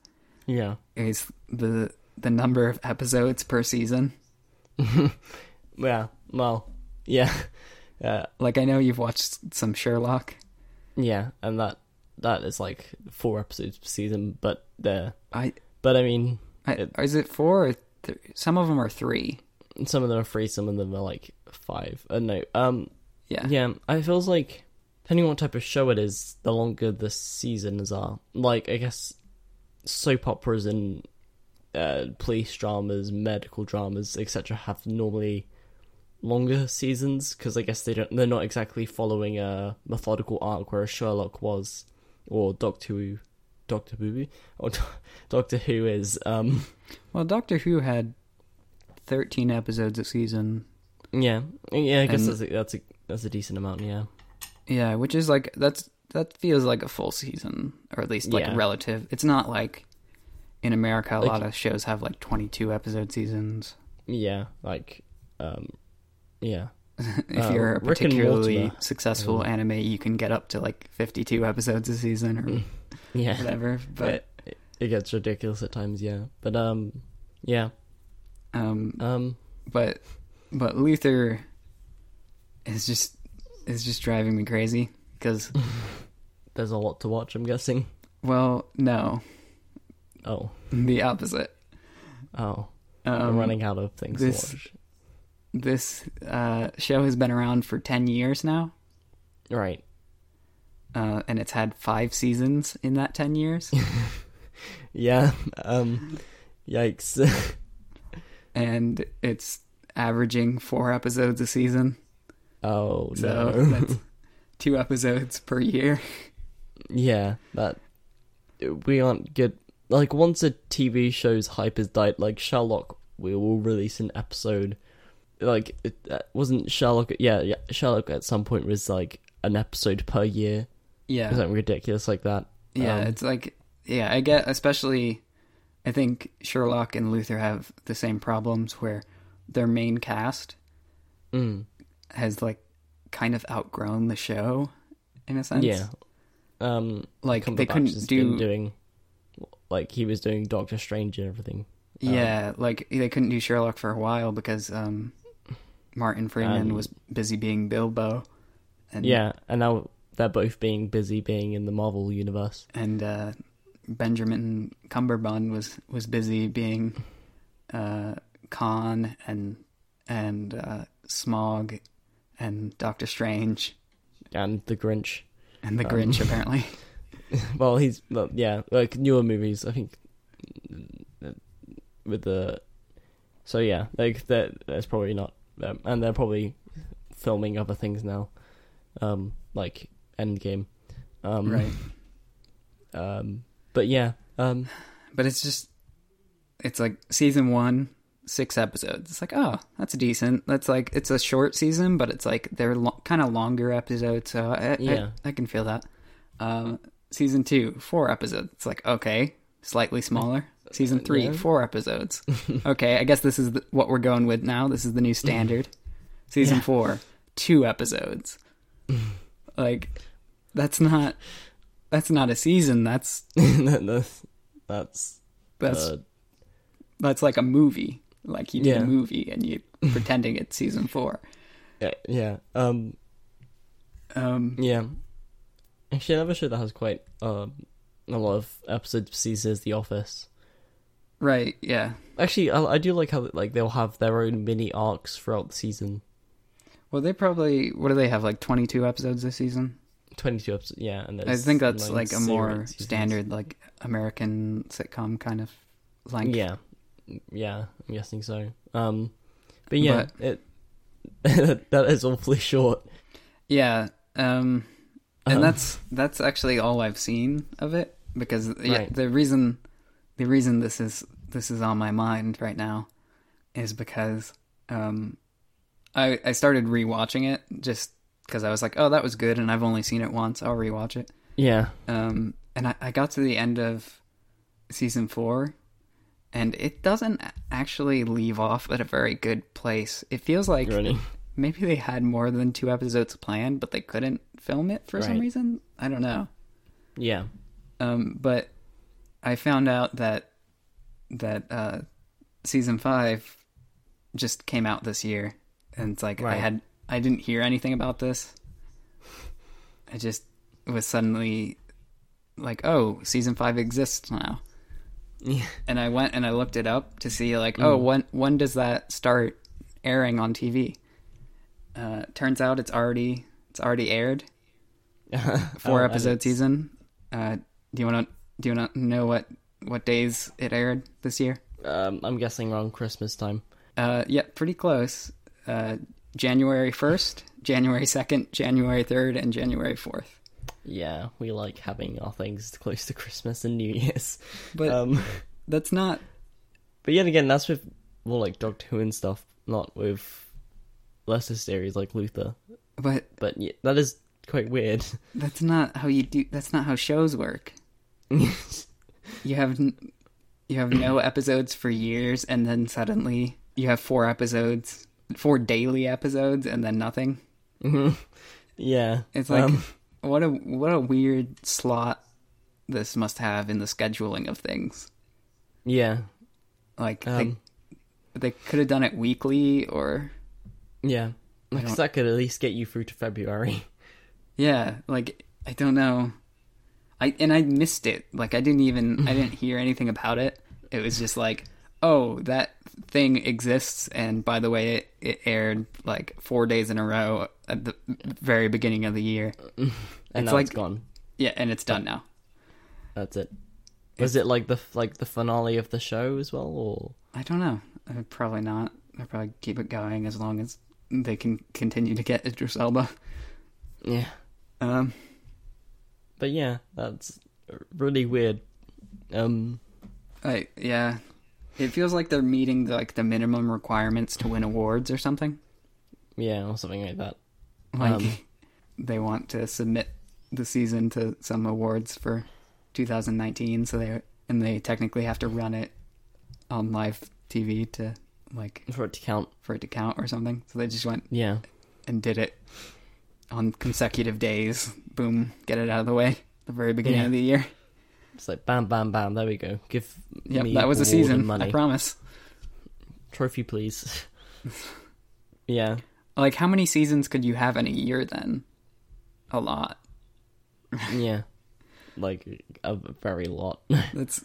Yeah. is the the number of episodes per season. (laughs) Yeah. Well. Yeah. (laughs) Uh, Like I know you've watched some Sherlock. yeah, and that that is like four episodes per season, but the I, but I mean, I It- is it four? Or th- some of them are three. some of them are three, some of them are like five. Uh, no. Um. Yeah, Yeah. It feels like depending on what type of show it is, the longer the seasons are. Like I guess soap operas and uh, police dramas, medical dramas, etc. have normally longer seasons because I guess they don't. They're not exactly following a methodical arc, whereas Sherlock was, or Doctor Who, Doctor Who, or Do- (laughs) Doctor Who is. Um. Well, Doctor Who had thirteen episodes a season. Yeah. Yeah. I guess And- that's a, that's a that's a decent amount. Yeah. Yeah, which is like that's that feels like a full season, or at least like Yeah. relative. It's not like in America a Like- lot of shows have like twenty two episode seasons. Yeah. Like. Um. Yeah. (laughs) if Uh, you're a and particularly successful Mm. anime, you can get up to like 52 episodes a season or Mm. Yeah. whatever. (laughs) But it, it gets ridiculous at times, yeah. But um, yeah, um, um, but but Luther is just is just driving me crazy because (laughs) there's a lot to watch. I'm guessing. well, no, Oh, the opposite. oh, Um, I'm running out of things this-. This uh, show has been around for 10 years now, Right. uh, and it's had five seasons in that ten years, (laughs) Yeah. Um. Yikes. (laughs) and it's averaging four episodes a season. oh So no. that's (laughs) two episodes per year. yeah. That we aren't good. Like once a TV show's hype has died, like Sherlock, we will release an episode. Like it uh, wasn't Sherlock. Yeah, yeah. Sherlock at some point was like an episode per year. Yeah, Something ridiculous like that. Yeah, Um, it's like yeah, I get especially I think Sherlock and Luther have the same problems where their main cast Mm. has like kind of outgrown the show in a sense. Yeah. Um. Like they couldn't do been doing like he was doing Doctor Strange and everything. Yeah, like they couldn't do Sherlock for a while because um Martin Freeman Um, was busy being Bilbo. And Yeah, and now they're both being busy being in the Marvel universe. and uh Benjamin Cumberbund was was busy being uh Khan and and uh Smaug and Doctor Strange And the Grinch. and the Um, Grinch (laughs) apparently. (laughs) Well, he's well, yeah, like newer movies. I think with the so yeah, like that. That's probably not, um, and they're probably filming other things now, um, like Endgame, um, right. (laughs) Um, but yeah, um, But it's just it's like season 1 six episodes. It's like, oh, that's decent. That's like it's a short season, but it's like they're lo- kind of longer episodes, so I, Yeah. I I can feel that. Um, season two, four episodes. It's like okay, slightly smaller. Season three, Yeah. four episodes. (laughs) okay, I guess this is the, what we're going with now. This is the new standard. (laughs) Season Yeah. four, two episodes. (laughs) like that's not that's not a season. That's that's that's that's uh, that's like a movie. Like you did Yeah. a movie and you pretending it's season four. yeah, yeah, um, Um, yeah. Actually, another show that has quite um a lot of episodes per season is The Office. right? Yeah. Actually, I, I do like how like they'll have their own mini arcs throughout the season. Well, they probably what do they have like twenty two episodes this season? Twenty-two episodes, yeah, and I think that's like a more seasons. standard like American sitcom kind of length. Yeah, yeah, I'm guessing so. Um, but yeah, But- it (laughs) that is awfully short. Yeah. Um, and Um, that's that's actually all I've seen of it because yeah, Right. the reason the reason this is this is on my mind right now is because um, I I started rewatching it just because I was like, oh, that was good, and I've only seen it once. I'll rewatch it. Yeah, Um, and I, I got to the end of season four, and it doesn't actually leave off at a very good place. It feels like really. Maybe they had more than two episodes planned, but they couldn't film it for some reason. I don't know. Yeah, Um, but I found out that that uh, season five just came out this year, and it's like I had I didn't hear anything about this. I just was suddenly like, oh, season five exists now, yeah, and I went and I looked it up to see like, oh, Mm. when when does that start airing on TV? Uh, turns out it's already it's already aired four (laughs) Oh, (laughs) episode season. Uh, do you want to do you want to know what what days it aired this year? Um, I'm guessing around Christmas time. Uh, yeah, pretty close. Uh, January first, January second, January third, and January fourth. Yeah, we like having our things close to Christmas and New Year's. (laughs) But Um, that's not. but yet again, that's with more like Doctor Who and stuff, not with lesser series like Luther. But But yeah, that is quite weird. (laughs) that's not how you do. That's not how shows work. (laughs) You have you have no episodes for years, and then suddenly you have four episodes, four daily episodes, and then nothing. Mhm. (laughs) yeah, It's like um, what a what a weird slot this must have in the scheduling of things. yeah, Like um, they they could have done it weekly or yeah. I Because that could at least get you through to February. yeah, like I don't know. I and I missed it. Like I didn't even I (laughs) didn't hear anything about it. It was just like, "Oh, that thing exists, and by the way, it, it aired like four days in a row at the very beginning of the year. (laughs) and It's now like- it's gone. Yeah, and it's done now. That's it. Was it like the like the finale of the show as well, or I don't know. Uh, probably not. They'll probably keep it going as long as they can continue to get Idris Elba. yeah? Um, But yeah, that's really weird. Um, I yeah, it feels like they're meeting the, like the minimum requirements to win awards or something. yeah, or something like that. Like Um, (laughs) they want to submit the season to some awards for 2019, so they and they technically have to run it on live TV to like For it to count. for it to count or something. So they just went Yeah, and did it on consecutive days. Boom, get it out of the way. The very beginning Yeah. of the year. it's like bam, bam, bam. There we go. Give Yep, me that was a season. Money. I promise. Trophy, please. (laughs) yeah, Like, how many seasons could you have in a year then? A lot. yeah, like a very lot. (laughs) That's.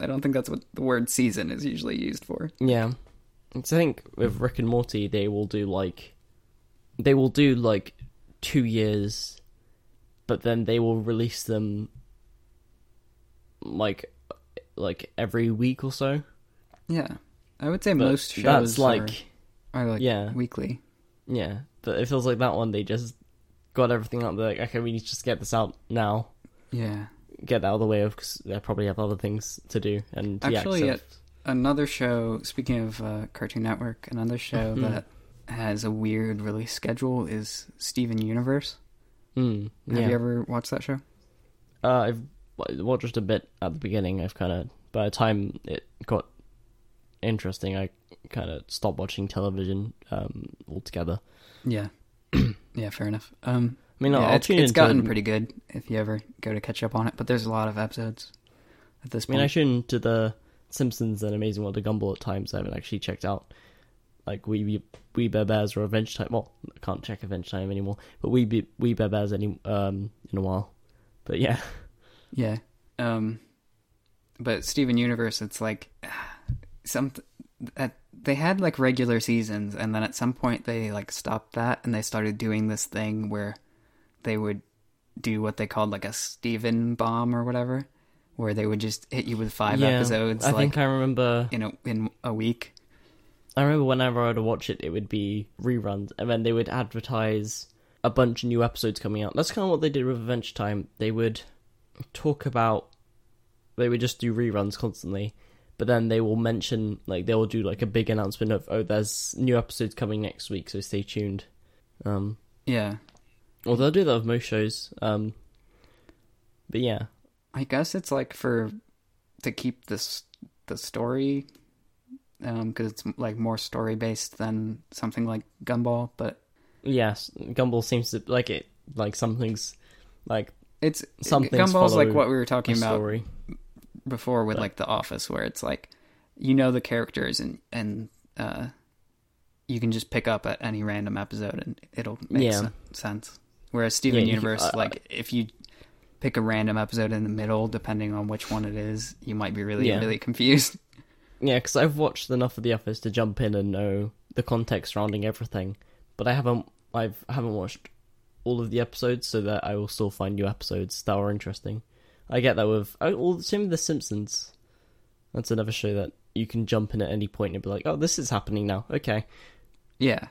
I don't think that's what the word season is usually used for. Yeah. So I think with Rick and Morty, they will do like, they will do like two years, but then they will release them like, like every week or so. Yeah, I would say But most shows that's like, are, are like yeah. weekly. yeah. But it feels like that one they just got everything out. They're like, okay, we need to just get this out now, Yeah. Get that out of the way of because they probably have other things to do. And Actually, yeah, uh, Another show. Speaking of uh, Cartoon Network, another show Mhm. that has a weird release schedule is Steven Universe. mm, Have you ever watched that show? Uh, I've watched just a bit at the beginning. I've kind of by the time it got interesting, I kind of stopped watching television um, altogether. Yeah. (clears throat) yeah, fair enough. Um, I mean, yeah, I'll it's, it's gotten pretty good if you ever go to catch up on it, but there's a lot of episodes at this I mean, I point. tune into the Simpsons and Amazing World of Gumball at times. I haven't actually checked out like We Be We Bare Bears or Adventure Time. Well, I can't check Adventure Time anymore, but We Be We Bare Bears any um in a while. But yeah, Yeah. Um, but Steven Universe, it's like (sighs) some at, they had like regular seasons, and then at some point they like stopped that, and they started doing this thing where they would do what they called like a Steven bomb or whatever, where they would just hit you with five yeah. episodes I like think I remember. in a in a week. I remember whenever I would watch it, it would be reruns, and then they would advertise a bunch of new episodes coming out. That's kind of what they did with Adventure Time. They would talk about, they would just do reruns constantly, but then they will mention, like, they will do like a big announcement of, oh, there's new episodes coming next week, so stay tuned. Um, Yeah, well, they'll do that with most shows. Um, but yeah, I guess it's like for to keep this the story because it's like more story based than something like Gumball, but yes, Gumball seems to like it, like something's like it's Some things Gumball's like what we were talking about before with but- like The Office, where it's like you know the characters and and uh, you can just pick up at any random episode and it'll make Yeah. sen- sense. Whereas Steven Yeah, you Universe, uh, like if you pick a random episode in the middle, depending on which one it is, you might be really Yeah. really confused. (laughs) Yeah, because I've watched enough of The Office to jump in and know the context surrounding everything, but I haven't. I've haven't watched all of the episodes, so that I will still find new episodes that are interesting. I get that with oh, well, same with The Simpsons. That's another show that you can jump in at any point and be like, "Oh, this is happening now." Okay, Yeah,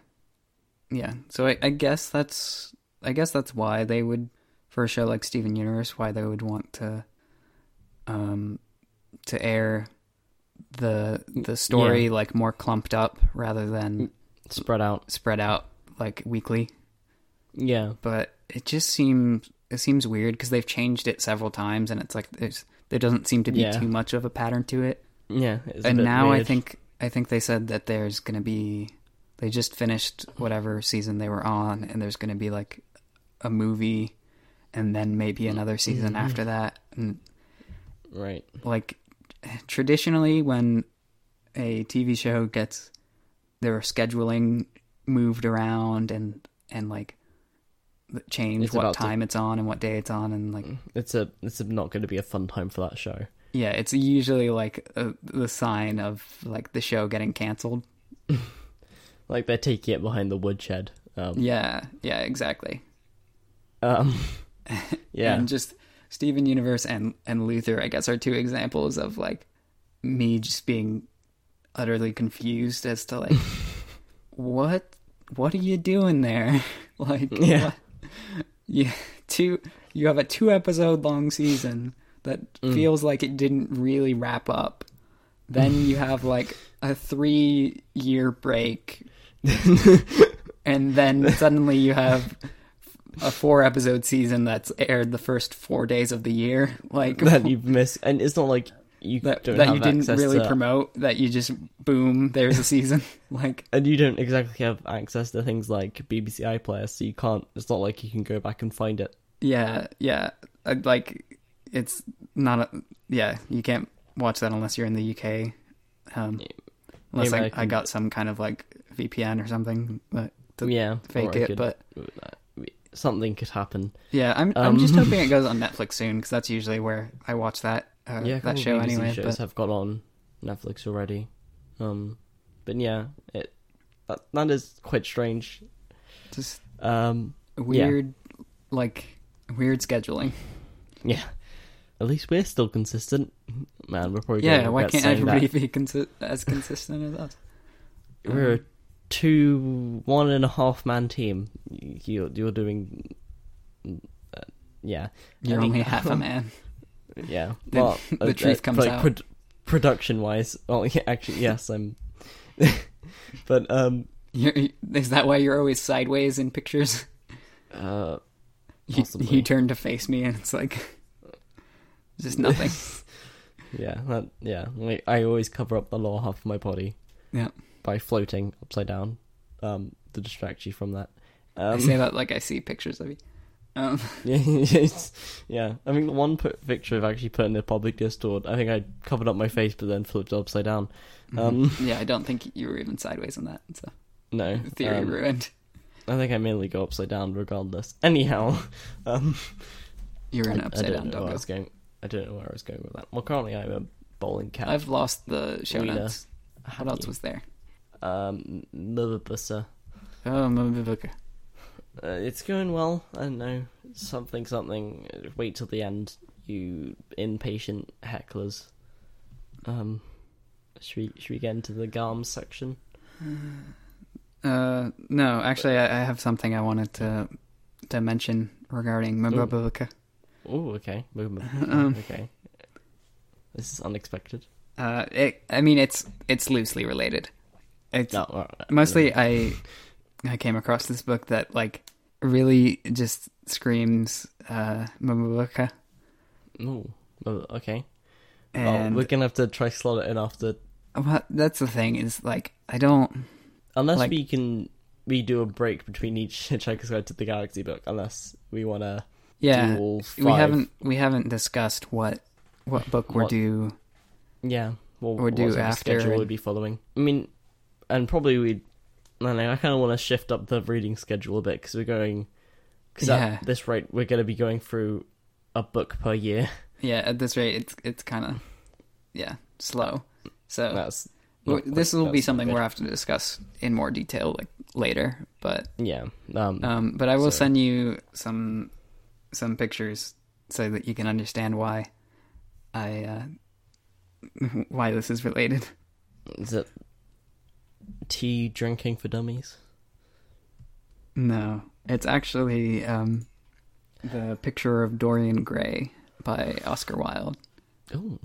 yeah. So I, I guess that's I guess that's why they would for a show like Steven Universe, why they would want to um to air the the story like more clumped up rather than spread out. spread out like weekly. Yeah, But it just seems it seems weird because they've changed it several times, and it's like there's there doesn't seem to be Yeah. too much of a pattern to it. yeah. It's and now I think I think they said that there's going to be they just finished whatever season they were on, and there's going to be like a movie, and then maybe another season Mhm. after that. And right. like traditionally, when a TV show gets their scheduling moved around and and like change It's what about to- time it's on and what day it's on, and like It's a it's not going to be a fun time for that show. yeah, it's usually like a, the sign of like the show getting canceled. (laughs) Like they're taking it behind the woodshed. Um, Yeah, yeah, exactly. Um, (laughs) yeah. and just Steven Universe and and Luther, I guess, are two examples of like me just being utterly confused as to like (laughs) what what are you doing there? (laughs) like, Yeah. what? yeah, two. You have a two episode long season that Mm. feels like it didn't really wrap up. Then you have like a three year break, and then suddenly you have a four episode season that's aired the first four days of the year. Like that you've missed, and it's not like you that, don't that you didn't really to, promote. That you just boom, there's a season. (laughs) like and you don't exactly have access to things like BBC iPlayer, so you can't. It's not like you can go back and find it. yeah, yeah, Uh, like it's not a yeah. You can't watch that unless you're in the UK. Um, unless I, I I, got some kind of like VPN or something, but to yeah, fake it. But something could happen. yeah, I'm I'm just Um, hoping it goes on (laughs) Netflix soon because that's usually where I watch that uh, yeah, that show BBC anyway. shows But have got on Netflix already. Um, but yeah, it that, that is quite strange. just Um, weird, like weird scheduling. (laughs) yeah. At least we're still consistent, man. We're probably Yeah, why can't everybody that. be consi- as consistent as us? (laughs) We're a two, one and a half man team. You're you're doing, uh, yeah, You're I mean- only half a (laughs) man. yeah. (laughs) The- well, (laughs) the truth comes like, out. production wise, well, yeah, actually, yes, I'm. but um, You're, is that why you're always sideways in pictures? uh, You, you turn to face me, and it's like just nothing. yeah, that, yeah. Like, I always cover up the lower half of my body. Yeah. By floating upside down, um, to distract you from that. I Um, say that like I see pictures of you. Um, (laughs) Yeah, (laughs) yeah. I think the one put, picture I've actually put in the public Discord, I think I covered up my face but then flipped it upside down. Um, (laughs) yeah, I don't think you were even sideways on that. So No, theory um, ruined. I think I mainly go upside down regardless. Anyhow, um, You're an I, I upside don't down know I was going. I don't know where I was going with that. Well, currently I'm a bowling cat. I've lost the show Wiener. notes. What else you? was there? um. Oh, Motherfucker. Uh, it's going well. I don't know. Something, something. Wait till the end, you impatient hecklers. Um, should we should we get into the GARM section? Uh, no, actually, I, I have something I wanted to to mention regarding Motherfucker. Oh, (laughs) okay. Um. okay. This is unexpected. Uh, it, I mean, it's it's loosely related. It's No, right. mostly I I came across this book that like really just screams uh Ooh, oh, okay. and oh, we're gonna have to try slot it in after, Well, that's the thing is like I don't. unless Like- we can we do a break between each (laughs) Hitchhiker's Guide to the Galaxy book. Unless we want to Yeah, do all five. we haven't we haven't discussed what what book we're What- due. Yeah, well, do sort after schedule and- would be following. I mean, and probably we. I kind of want to shift up the reading schedule a bit because we're going. Because Yeah. at this rate, we're going to be going through a book per year. (laughs) Yeah, at this rate, it's it's kind of yeah slow. So That's not this quite- will be something we'll have to discuss in more detail like later. But Yeah. Um. um, but I will So- send you some some pictures so that you can understand why I uh, (laughs) why this is related. is it tea drinking for dummies? No, it's actually um, the picture of Dorian Gray by Oscar Wilde. Oh,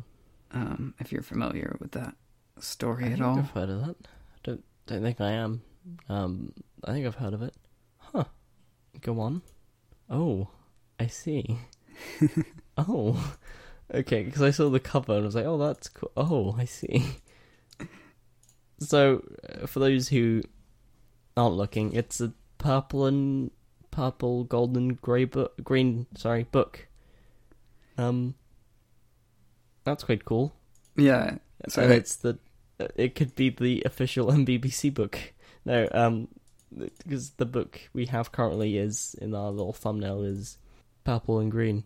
Um, if you're familiar with that story I at all. I've heard of that. Don't don't think I am. Um, I think I've heard of it. Huh. Go on. Oh, I see. (laughs) oh, okay. Because I saw the cover and I was like, oh, that's cool. Oh, I see. So, uh, for those who aren't looking, it's a purple and purple, golden, grey book, green. Sorry, book. Um, that's quite cool. Yeah. So and it's the it could be the official (laughs) MBBC book. No, um, because the book we have currently is in our little thumbnail is purple and green.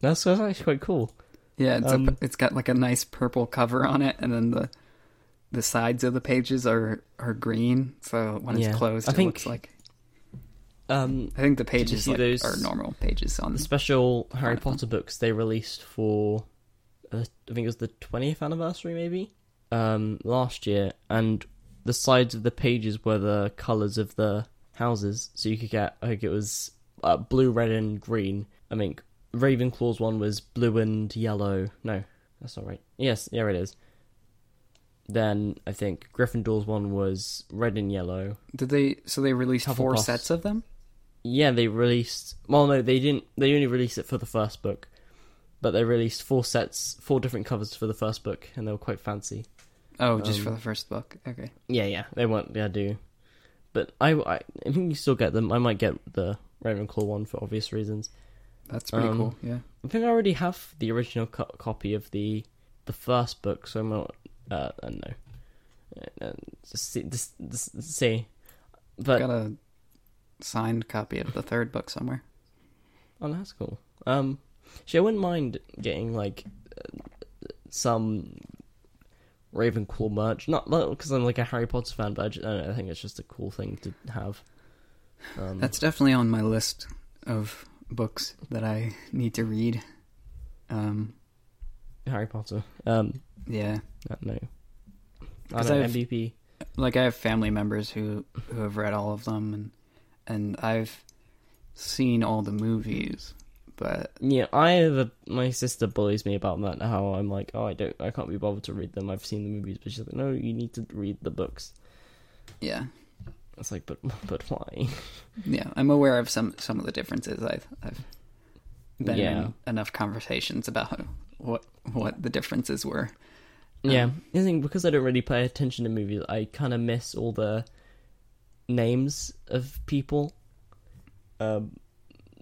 That's, that's actually quite cool. Yeah, it's Um, a, it's got like a nice purple cover on it, and then the the sides of the pages are are green. So when Yeah. it's closed, I it think- looks like. Um, I think the pages like, those- are normal pages on the special Harry. Potter books they released for, uh, I think it was the 20th anniversary, maybe, um, last year, and the sides of the pages were the colors of the houses, so you could get, I think it was uh, blue, red, and green. I think Ravenclaw's one was blue and yellow. No, that's not right. Yes, yeah, it is. Then I think Gryffindor's one was red and yellow. Did they? So they released four sets of them. Yeah, they released. Well, no, they didn't. They only released it for the first book, but they released four sets, four different covers for the first book, and they were quite fancy. Oh, just for Um, the first book. Okay. Yeah, yeah, they weren't. Yeah, I do. But I, I, I think you still get them. I might get the Ravenclaw one for obvious reasons. That's pretty Um, cool. Yeah. I think I already have the original co- copy of the the first book, so I'm not. Uh, I don't know. Uh, just see, just, just see. But Got a signed copy of the third book somewhere. Oh, that's cool. Um, I wouldn't mind getting like uh, some Ravenclaw merch. Not because I'm like a Harry Potter fan, but I, just, I, don't know, I think it's just a cool thing to have. Um, That's definitely on my list of books that I need to read. Um, Harry Potter. Um, yeah, no, I 'Cause don't know, I've- MVP. like I have family members who who have read all of them, and and I've seen all the movies, but Yeah, I have a, my sister bullies me about that. How I'm like, oh, I don't, I can't be bothered to read them. I've seen the movies, but she's like, no, you need to read the books. yeah, It's like, but, but why? yeah, I'm aware of some some of the differences. I've I've been Yeah. in enough conversations about what what the differences were. Yeah, Um, I think because I don't really pay attention to movies, I kind of miss all the names of people. Um,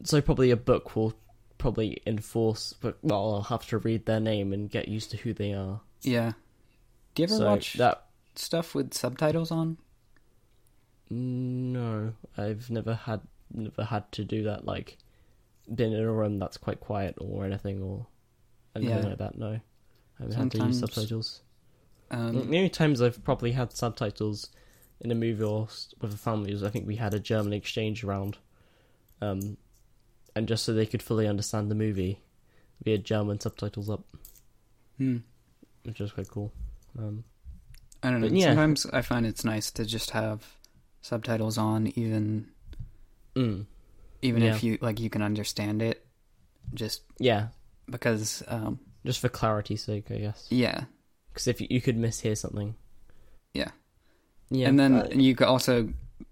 so probably a book will probably enforce, but well, I'll have to read their name and get used to who they are. Yeah. Do you ever so watch that? stuff with subtitles on? No, I've never had never had to do that. Like, been in a room that's quite quiet or anything or anything Yeah. like that. No, I haven't had to use subtitles. Um, the only times I've probably had subtitles in a movie or with a family was I think we had a German exchange around, um, and just so they could fully understand the movie, we had German subtitles up, hmm. which was quite cool. Um, I don't know. Yeah. Sometimes I find it's nice to just have subtitles on, even mm, even Yeah. if you like you can understand it, just yeah, because um, just for clarity's sake, I guess. yeah, Because if you, you could mishear something. Yeah. Yeah, and then uh, you could also,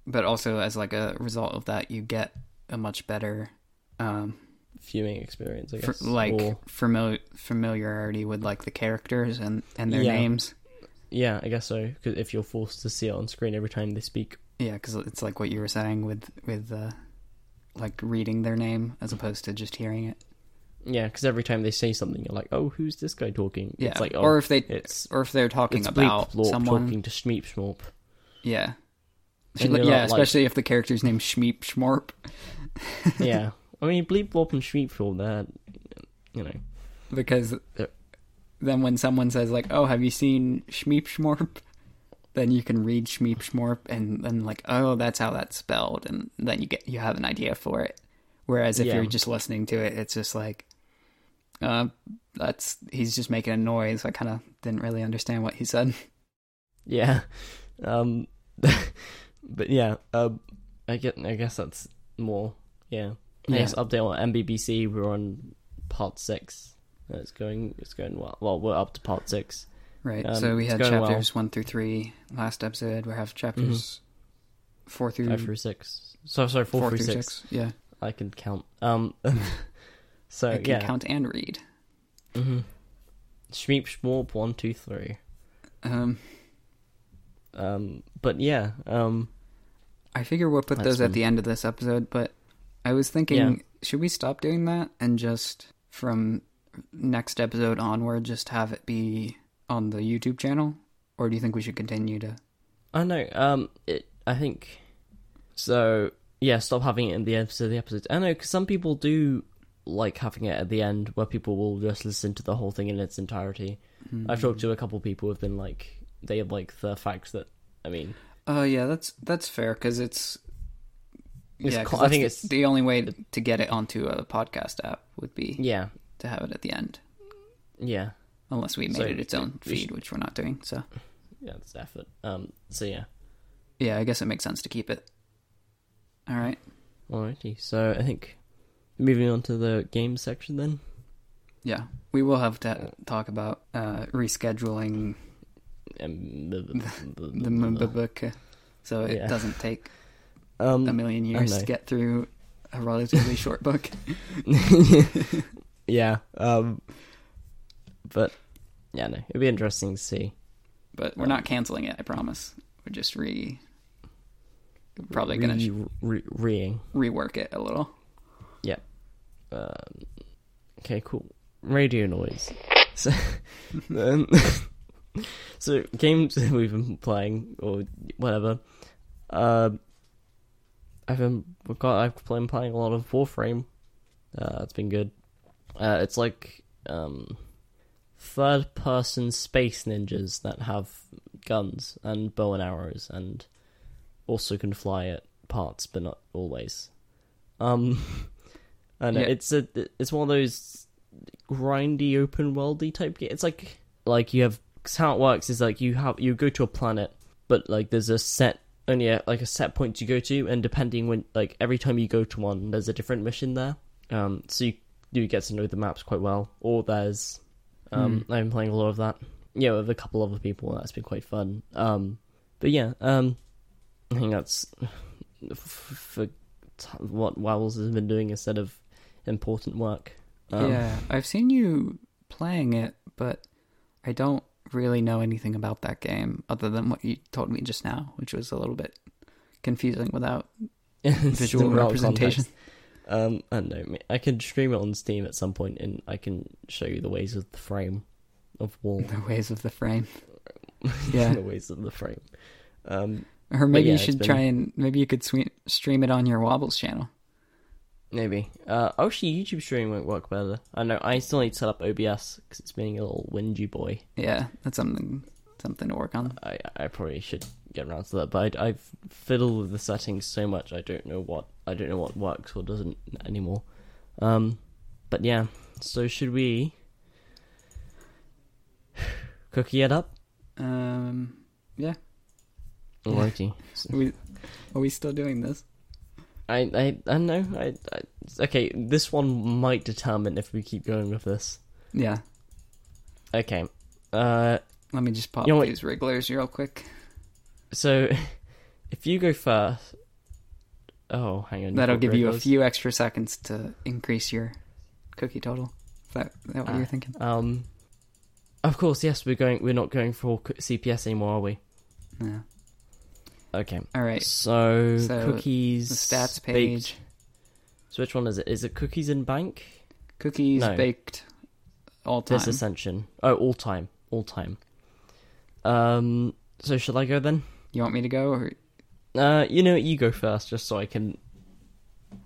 but also as like a result of that, you get a much better um, viewing experience, I guess. like or, famili- familiarity with like the characters and and their Yeah. names. yeah, I guess so. Because if you're forced to see it on screen every time they speak, Yeah, because it's like what you were saying with with uh, like reading their name as opposed to just hearing it. Yeah, because every time they say something, you're like, oh, who's this guy talking? Yeah, it's like, oh, or if they it's or if they're talking about Bleep someone. talking to Schmeep Schmorp. Yeah. And yeah, like- especially if the character's named Schmeep Schmorp. (laughs) yeah, I mean Bleep Blorp and Schmeep Schmorp, they're you know, Because Yeah. then when someone says like, "Oh, have you seen Schmeep Schmorp?" then you can read Schmeep Schmorp and then like, "Oh, that's how that's spelled," and then you get you have an idea for it. Whereas if Yeah. you're just listening to it, it's just like, uh, that's he's just making a noise. I kind of didn't really understand what he said. (laughs) yeah, um, (laughs) but yeah, um, I get, I guess that's more, yeah. I Yeah. guess update on MBBC. We're on part six. Uh, It's going, it's going well. Well, we're up to part six. Right. Um, so we had going well. chapters one through three last episode. We have chapters four through Five through six. So sorry, four, four through, through six. six. Yeah, I can count. Um, (laughs) so I can yeah, count and read. mm-hmm. Schmeep Schmorp one two three. Um, Um, but yeah, um, I figure we'll put those at the end of this episode, but I was thinking, Yeah. should we stop doing that and just from next episode onward, just have it be on the YouTube channel, or do you think we should continue to? I know. Um, it. I think so. Yeah, stop having it in the episode. The episodes. I know because some people do like having it at the end where people will just listen to the whole thing in its entirety. I've talked to a couple people who've been like they like the fact that I mean Oh yeah, that's that's fair because it's. It's yeah, cl- I think it's- the only way to, get it onto a podcast app would be yeah to have it at the end, yeah unless we made So, it its own we feed, which we're not doing. So yeah it's effort. Um so yeah yeah, I guess it makes sense to keep it. All right. alrighty so I think moving on to the game section then Yeah, we will have to talk about uh, rescheduling um, the (laughs) book, so it Yeah. doesn't take um a million years to get through a relatively (laughs) short book. (laughs) yeah um but yeah no it'd be interesting to see But we're not canceling it. I promise. We're just re probably gonna re- reing rework it a little. Um, okay, cool. Radio noise. So, (laughs) um, (laughs) so games (laughs) we've been playing or whatever. Um, I've been we've got I've been playing a lot of Warframe. Uh, it's been good. Uh, it's like um, third person space ninjas that have guns and bow and arrows and also can fly at parts, but not always. Um, and Yeah. it's a it's one of those grindy open worldy type game. It's like like you have 'cause how it works is like you have you go to a planet, but like there's a set only a, like a set point you go to, and depending when like every time you go to one, there's a different mission there. Um, so you you get to know the maps quite well. Or there's um, Hmm. I've been playing a lot of that. Yeah, with a couple other people. and That's been quite fun. Um, but yeah, um, I think that's f- (sighs) for what Wabbles has been doing instead of important work. Um, yeah, I've seen you playing it, but I don't really know anything about that game other than what you told me just now, which was a little bit confusing without (laughs) visual representation. Um, I don't know. I can stream it on Steam at some point, and I can show you the ways of the frame of wall. (laughs) The ways of the frame. (laughs) Yeah. the ways of the frame. Um, Or maybe yeah, you should been- try and maybe you could swe- stream it on your Wabbles channel. Maybe. Uh, oh, actually, YouTube streaming won't work better. I know. I still need to set up OBS because it's being a little whingy boy. Yeah, that's something something to work on. I I probably should get around to that, but I, I've fiddled with the settings so much I don't know what I don't know what works or doesn't anymore. Um, but yeah. So should we (sighs) cookie it up? Um, yeah. Alrighty. Are (laughs) we, are we still doing this? I I I know. I, I okay. This one might determine if we keep going with this. Yeah. Okay. Uh, Let me just pop You know these wrigglers real quick. so (laughs) if you go first. Oh, hang on. That'll give you a few extra seconds to increase your cookie total. Is that, is that what Ah. you're thinking? Um, of course, yes. We're going. We're not going for CPS anymore, are we? Yeah. Okay. All right. So, So, cookies. The stats baked- page. So which one is it? Is it cookies in bank? Cookies No. baked all time. This ascension. Oh, all time, all time. Um. So should I go then? You want me to go, or Uh, you know, you go first, just so I can.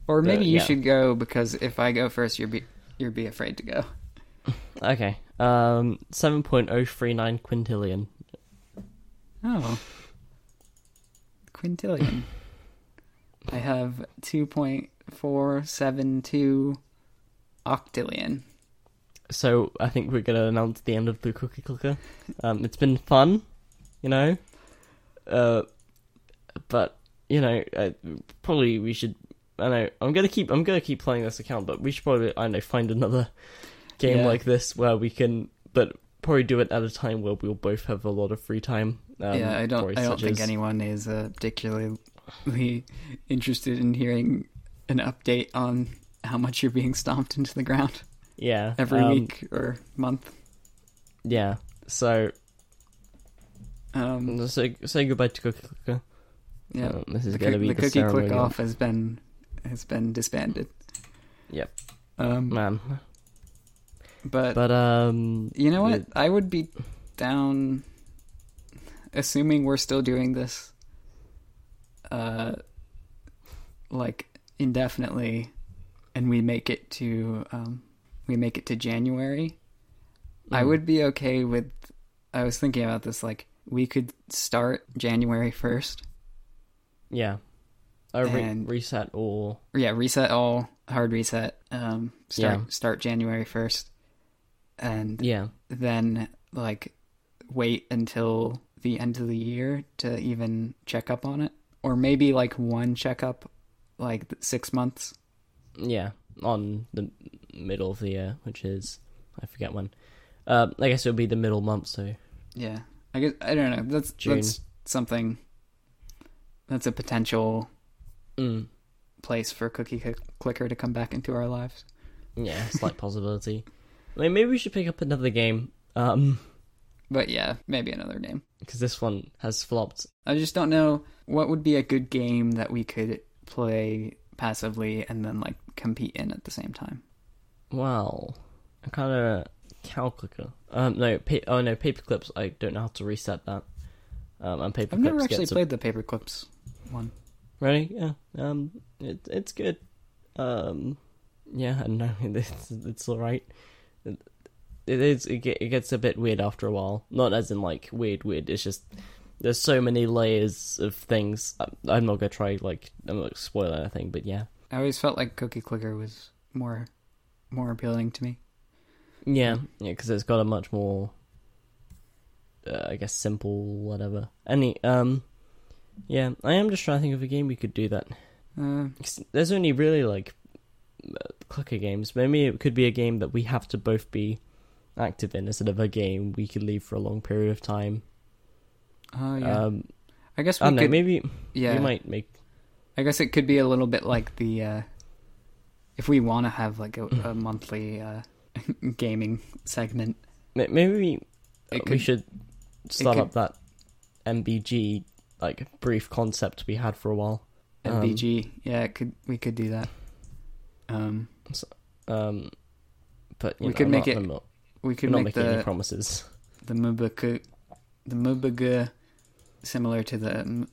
or maybe you yeah. should go because if I go first, you'll be you'll be afraid to go. (laughs) Okay. Um, seven point oh three nine quintillion. Oh, quintillion. I have two point four seven two octillion. So I think we're gonna announce the end of the cookie clicker. Um, it's been fun, you know. Uh, but you know, uh, probably we should. I know I'm gonna keep. I'm gonna keep playing this account, but we should probably. I know find another game Yeah. like this where we can, but probably do it at a time where we'll both have a lot of free time. Um, yeah, I don't. I don't think as- anyone is uh, particularly (laughs) interested in hearing an update on how much you're being stomped into the ground Yeah, every um, week or month. Yeah. So Um, say say goodbye to cookie clicker. yeah, Um, this is the, gonna be the the, cookie ceremony. click off has been has been disbanded. Yep. Um, man. But, But um, you know what? it- I would be down, assuming we're still doing this, uh, like indefinitely. and we make it to um, we make it to January, I Mm. would be okay with. I was thinking about this. Like we could start January first. Yeah. Re- And- reset all. Yeah, reset all hard reset. Um, start Yeah. start January first, and yeah. then like wait until the end of the year to even check up on it, or maybe like one checkup, like six months. Yeah, on the middle of the year, which is I forget when. Uh, I guess it would be the middle month, so Yeah, I guess I don't know. That's June. that's something. That's a potential mm, place for Cookie Clicker to come back into our lives. yeah, slight (laughs) possibility. Maybe we should pick up another game, um, But yeah, maybe another game because this one has flopped. I just don't know what would be a good game that we could play passively and then like compete in at the same time. Well, I kind of clicker. Um, no, pa- oh no, paperclips. I don't know how to reset that. Um, and paper I've never actually a- played the paperclips one. Really? Yeah. Um, it it's good. Um, yeah, I know (laughs) it's it's all right. It, is. It, get, it gets a bit weird after a while. Not as in like weird, weird. It's just there's so many layers of things. I, I'm not gonna try like I'm not gonna spoil anything, but yeah, I always felt like Cookie Clicker was more more appealing to me. yeah, yeah, because it's got a much more, uh, I guess, simple whatever. Any um, yeah, I am just trying to think of a game we could do that. Uh, There's only really like uh, clicker games. Maybe it could be a game that we have to both be active in instead of a game we could leave for a long period of time. oh yeah. Um, I guess I we know. could. Maybe yeah. we might make. I guess it could be a little bit like the uh, if we want to have like a, (laughs) a monthly uh, (laughs) gaming segment. Maybe we, It we should start could- up that MBG like brief concept we had for a while. Um, MBG, yeah, it could we could do that. Um, so, Um, but you We know, could I'm make not, it- we could I'm not make making any the promises. the Mubaku, the Mubaga, similar to the M-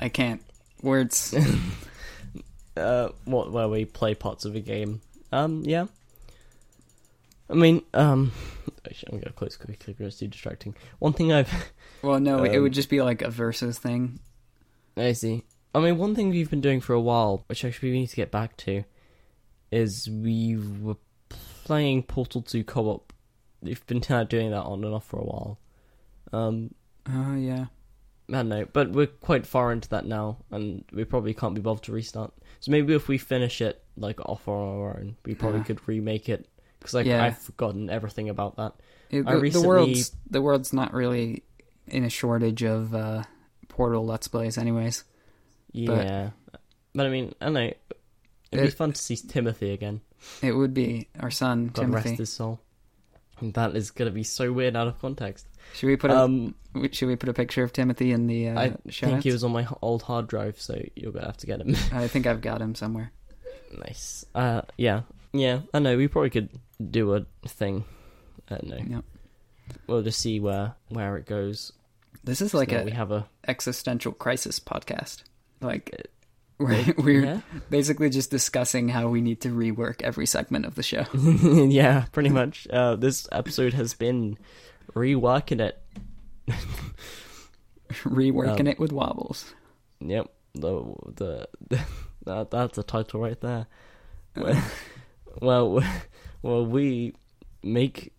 I can't words. (laughs) uh, what where we play parts of a game. Um, yeah. I mean, um, actually, I'm gonna close Cookie Clicker. It's too distracting. One thing I've, (laughs) well, no, it Um, would just be like a versus thing. I see. I mean, one thing we've been doing for a while, which actually we need to get back to, is we were playing Portal Two co-op. We've been kind of doing that on and off for a while. Um, Oh yeah, I don't know, but we're quite far into that now, and we probably can't be bothered to restart. So maybe if we finish it like off on our own, we probably Yeah. could remake it. Because like Yeah. I've forgotten everything about that. It- I the, the world's the world's not really in a shortage of uh, Portal Let's Plays, anyways. Yeah, but, I mean, I don't know. It'd be fun to see Timothy again. It would be our son God rest his soul. And that is gonna be so weird out of context. Should we put a Um, should we put a picture of Timothy in the uh, I think he was on my old hard drive, so you're gonna have to get him. (laughs) I think I've got him somewhere. nice. Uh, yeah, yeah. I know. We probably could do a thing. I don't know. Yep. We'll just see where where it goes. This is So like a we have a existential crisis podcast. Like Uh, we're yeah, basically just discussing how we need to rework every segment of the show. (laughs) yeah, pretty much. Uh, this episode has been reworking it. (laughs) Reworking Um, it with Wabbles. Yep, the the, the (laughs) that, that's a title right there. Well, well, well, we make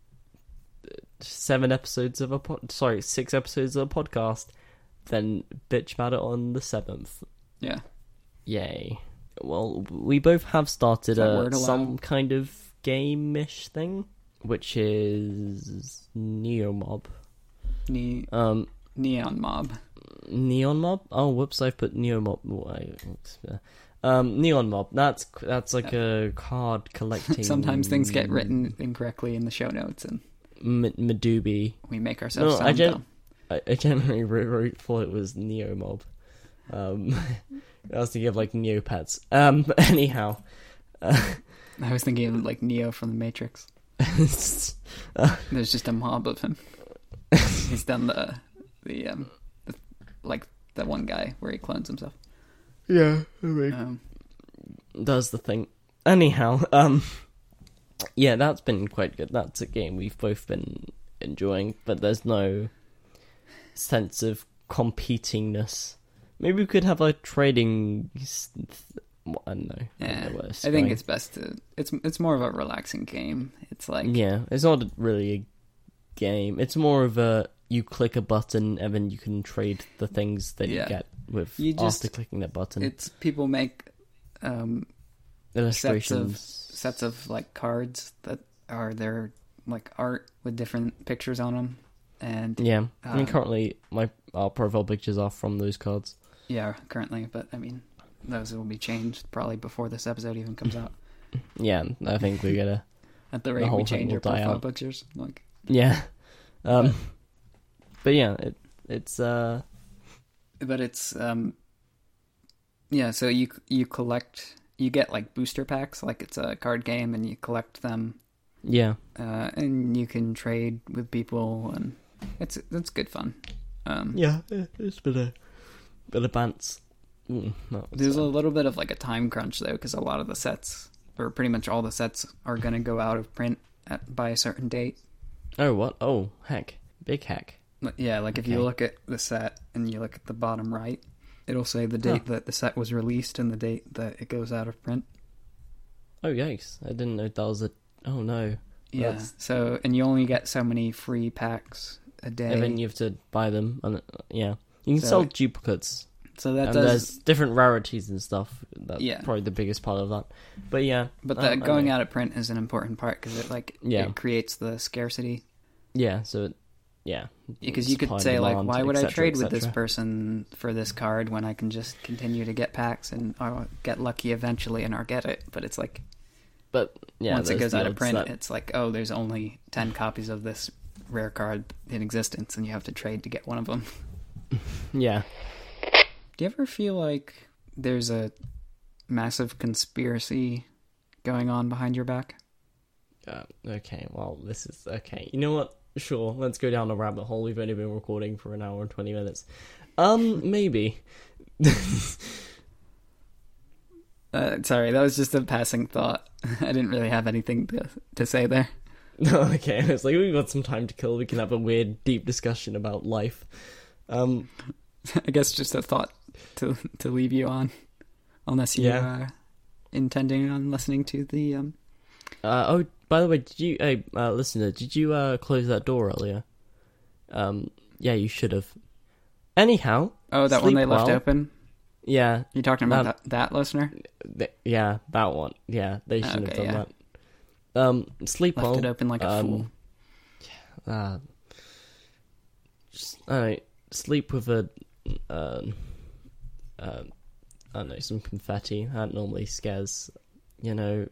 seven episodes of a pod. Sorry, six episodes of a podcast, then bitch about it on the seventh. Yeah. Yay! Well, we both have started a some kind of game-ish thing, which is Neomob. Ne- Um, neon mob. NeonMob? Oh, whoops! I've put Neomob. Why? Um, NeonMob. That's that's like a card collecting. (laughs) Sometimes things get written incorrectly in the show notes, and M- we make ourselves No, I gen- I, I generally (laughs) wrote, thought it was Neomob. Um, (laughs) I was thinking of like Neopets. Um, (laughs) but anyhow, uh, I was thinking of like Neo from the Matrix. (laughs) There's just a mob of him. He's done the the um the, like the one guy where he clones himself. Yeah, I mean, Um, does the thing. Anyhow, um, yeah, that's been quite good. That's a game we've both been enjoying, but there's no sense of competingness. Maybe we could have a trading. I don't know. I, yeah, know where it's I think it's best to. It's it's more of a relaxing game. It's like yeah, it's not really a game. It's more of a you click a button and then you can trade the things that Yeah. you get with You just- after clicking that button. it's people make um, Illustrations. sets of like cards that are their like art with different pictures on them, and Yeah, I mean Um, currently my our profile pictures are from those cards. Yeah, currently, but I mean, those will be changed probably before this episode even comes out. (laughs) Yeah, I think we're gonna. (laughs) At the The rate whole we thing change will our die profile out. pictures, like Yeah, um, (laughs) but yeah, it it's uh but it's um yeah so you you collect you get like booster packs like it's a card game and you collect them yeah uh and you can trade with people and it's it's good fun um yeah it's been a of bants. Mm, there's a uh, little bit of like a time crunch though because a lot of the sets or pretty much all the sets are going to go out of print at by a certain date. Oh what? Oh heck. Big heck. Yeah like if you look at the set and you look at the bottom right it'll say the date that the set was released and the date that it goes out of print. Oh yikes. I didn't know that was a oh no. Yeah. That's- So, and you only get so many free packs a day. and then you have to buy them and uh, yeah you can So- sell duplicates so that and does. there's different rarities and stuff. That's Yeah. probably the biggest part of that. But yeah, But um, the I going out of print is an important part because it like Yeah. it creates the scarcity. Yeah, so it, yeah, Because you could say like, why would et I trade with this person for this card when I can just continue to get packs and I'll get lucky eventually and I'll get it. But it's like But yeah, once it goes out of print, that- it's like oh, there's only ten copies of this rare card in existence, and you have to trade to get one of them. Yeah, Do you ever feel like there's a massive conspiracy going on behind your back? Uh, okay, well, this is okay. You know what? Sure, let's go down the rabbit hole. We've only been recording for an hour and twenty minutes. Um, maybe. (laughs) Uh, sorry, that was just a passing thought. (laughs) I didn't really have anything to to say there. (laughs) okay, it's like we've got some time to kill. We can have a weird, deep discussion about life. Um, (laughs) I guess just a thought to to leave you on, unless you Yeah. are intending on listening to the um. uh, oh, by the way, did you, hey, uh, listener, did you uh close that door earlier? Um, yeah, you should have. Anyhow, Oh, that one Sleep they left open. yeah, You talking about That- that, that listener? th- yeah, that one. Yeah, they shouldn't Okay, have yeah. done that. Um, sleep Left well. it open like a um, fool. uh, just, I don't know, sleep with a, uh, uh, I don't know, some confetti. That normally scares, you know.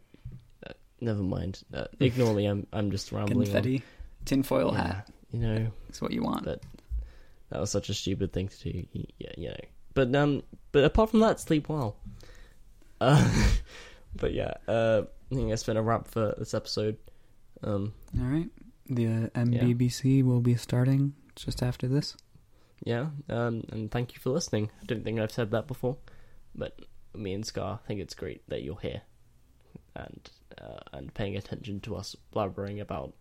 Uh, never mind. Uh, ignore me. I'm I'm just rambling. on. Confetti, tinfoil Yeah, hat. You know it's what you want. But- that was such a stupid thing to do. Yeah, you know. But um, but apart from that, sleep well. Uh, (laughs) but yeah, uh, I think that's been a wrap for this episode. Um, All right. The uh, MBBC will be starting just after this. Yeah, um, and thank you for listening. I don't think I've said that before, but me and Ska think it's great that you're here and uh, and paying attention to us blabbering about.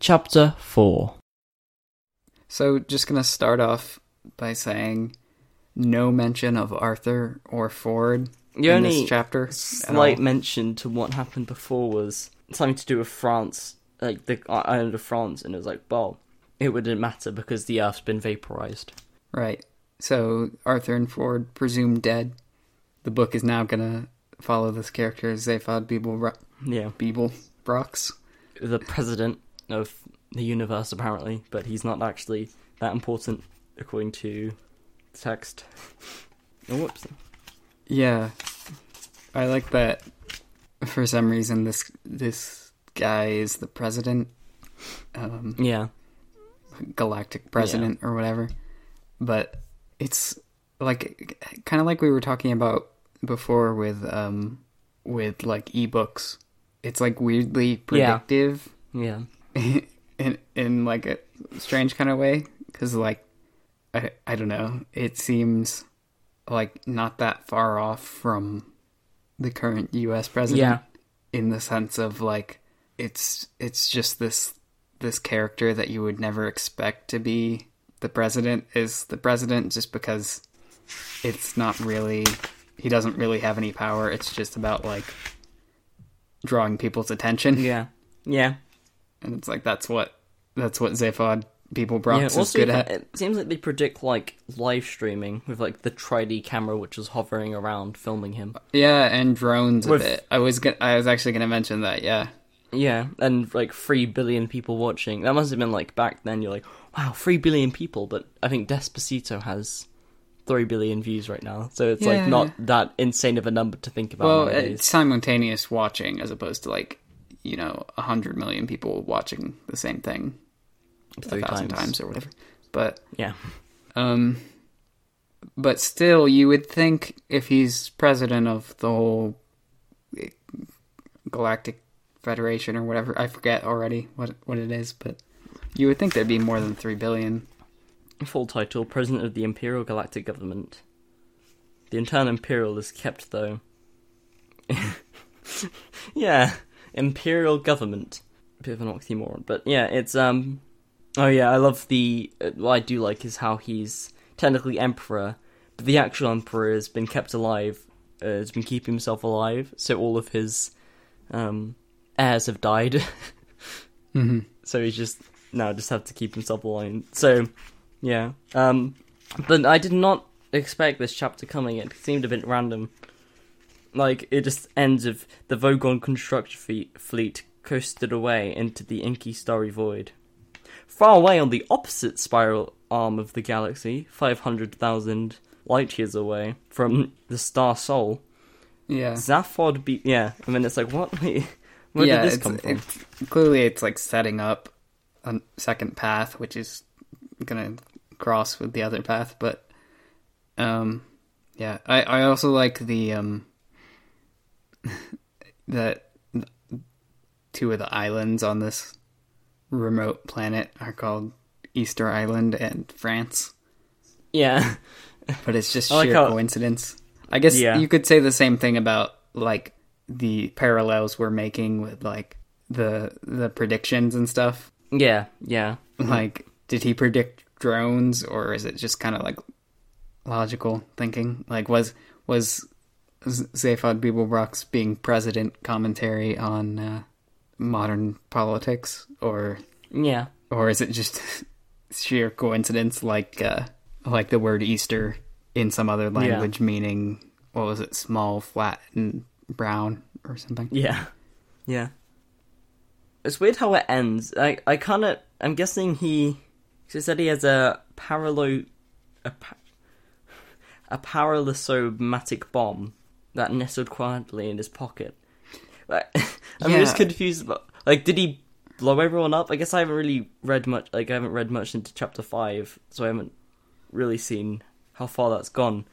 Chapter four. So, just gonna start off by saying no mention of Arthur or Ford The in only this chapter. at slight mention to what happened before was something to do with France, like the island of France, and it was like, well, it wouldn't matter because the Earth's been vaporized. Right. So Arthur and Ford presumed dead. The book is now gonna follow this character Zaphod Beeble Yeah, Beeble Brox. the president of the universe apparently, but he's not actually that important according to the text. (laughs) Oh, whoops. Yeah, I like that. For some reason, this this guy is the president. Um, Yeah, galactic president or whatever. But it's like kind of like we were talking about before with um with like ebooks. It's like weirdly predictive Yeah. (laughs) in in like a strange kind of way because like I I don't know. It seems like not that far off from the current U.S. president. Yeah. In the sense of like it's it's just this this character that you would never expect to be the president is the president just because it's not really he doesn't really have any power. It's just about like drawing people's attention Yeah. Yeah. And it's like that's what that's what Zaphod people Yeah, is good it- at. it seems like they predict like live streaming with like the 3D camera which is hovering around filming him. Yeah, and drones a With- bit. I was gonna, I was actually going to mention that. Yeah, Yeah, and like three billion people watching. That must have been like back then. You're like, wow, three billion people. But I think Despacito has three billion views right now, so it's Yeah. like not that insane of a number to think about well, nowadays. it's simultaneous watching as opposed to like you know a hundred million people watching the same thing Three a thousand times. times or whatever. But Yeah, um, but still, you would think if he's president of the whole eh, galactic federation or whatever, I forget already what what it is, but you would think there'd be more than three billion. full title: President of the Imperial Galactic Government. The internal Imperial is kept though. (laughs) yeah, Imperial Government. Bit of an oxymoron, but yeah, it's um. Oh yeah, I love the. Uh, what I do like is how he's technically emperor, but the actual emperor has been kept alive. Uh, has been keeping himself alive, so all of his um heirs have died. (laughs) Mm-hmm. so he's just now just have to keep himself alive. So yeah, um, but I did not expect this chapter coming. It seemed a bit random. Like it just ends with the Vogon construction fleet, fleet coasted away into the inky starry void. Far away on the opposite spiral arm of the galaxy, five hundred thousand light years away from the star Sol, Yeah. Zaphod be yeah. I mean, it's like what? (laughs) Where yeah, did this come from? it's clearly it's like setting up a second path, which is gonna cross with the other path. But um, yeah, I I also like the um that two of the islands on this remote planet are called Easter Island and France, Yeah, but it's just (laughs) I like sheer how- coincidence. I guess Yeah. you could say the same thing about like the parallels we're making with like the the predictions and stuff. yeah, yeah. Like, did he predict drones, or is it just kind of like logical thinking? Like, was was Zaphod Beeblebrox being president commentary on uh, modern politics, or Yeah. or is it just (laughs) sheer coincidence, like uh, like the word Easter in some other language meaning what was it, small, flat, and brown, or something? Yeah. Yeah. It's weird how it ends. I I kind of I'm guessing he she said he has a paralo a pa- a paralysomatic bomb that nestled quietly in his pocket. Like, (laughs) I'm just confused about like did he blow everyone up? I guess I haven't really read much like I haven't read much into chapter 5, so I haven't really seen how far that's gone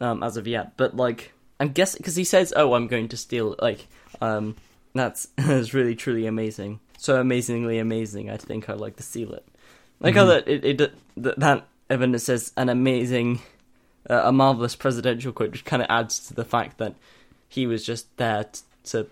um, as of yet. But like, I'm guessing because he says, "Oh, I'm going to steal." Like, um, that's (laughs) that's really truly amazing. So amazingly amazing. I think I'd like to steal it. Like how that it, it that it says an amazing, uh, a marvelous presidential quote, which kind of adds to the fact that he was just there t- to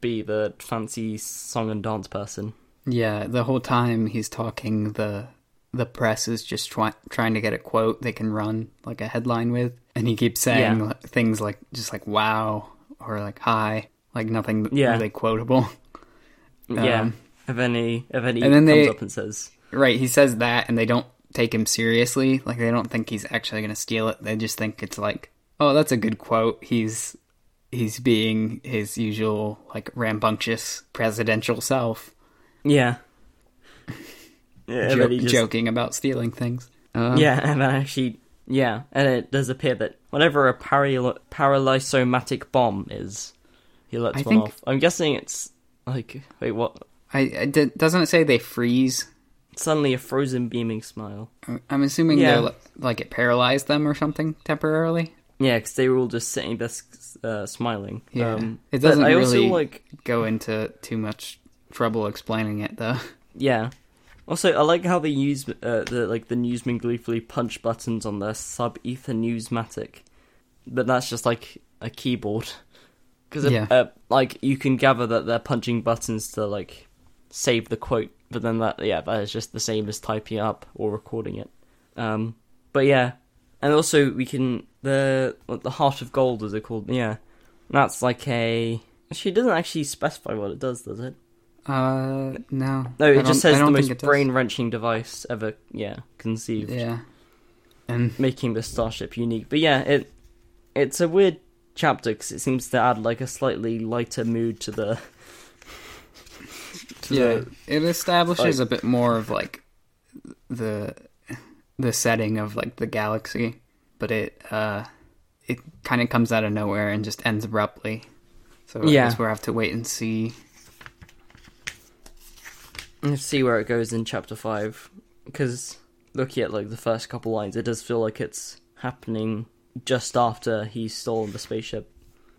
be the fancy song and dance person. Yeah, the whole time he's talking, the the press is just try- trying to get a quote they can run like a headline with, and he keeps saying Yeah. things like just like "wow" or like "hi," like nothing Yeah. really quotable. yeah. Um, If any, if any and then comes they- up and says, Right, he says that, and they don't take him seriously. Like they don't think he's actually going to steal it. They just think it's like, oh, that's a good quote. He's he's being his usual like rambunctious presidential self, "Yeah, (laughs) yeah," jo- just- joking about stealing things. Um, Yeah, and then actually, yeah, and it does appear that whatever a paral- paralysomatic bomb is, he lets I one think- off. I'm guessing it's like, wait, what? I, I did, doesn't it say they freeze suddenly a frozen beaming smile. I'm assuming Yeah. they're like it paralyzed them or something temporarily. Yeah, because they were all just sitting there uh, smiling. Yeah. Um, It doesn't I also really- like Go into too much trouble explaining it though. (laughs) Yeah. Also, I like how they use uh, the like the Newsman gleefully punch buttons on their sub ether newsmatic, but that's just like a keyboard. Because Yeah. uh, like you can gather that they're punching buttons to like save the quote, but then that yeah that is just the same as typing up or recording it. Um, but yeah, and also we can the the heart of gold is it called? Yeah, that's like a. She doesn't actually specify what it does, does it? Uh, no. No, it just says the most think it does. brain wrenching device ever, yeah, conceived, Yeah. And making the starship unique. But yeah, it it's a weird chapter because it seems to add like a slightly lighter mood to the. Yeah, the- it establishes like- a bit more of like the the setting of like the galaxy, but it uh it kind of comes out of nowhere and just ends abruptly. So I Yeah. guess we'll have to wait and see. Let's see where it goes in chapter five, because looking at like the first couple lines, it does feel like it's happening just after he's stolen the spaceship.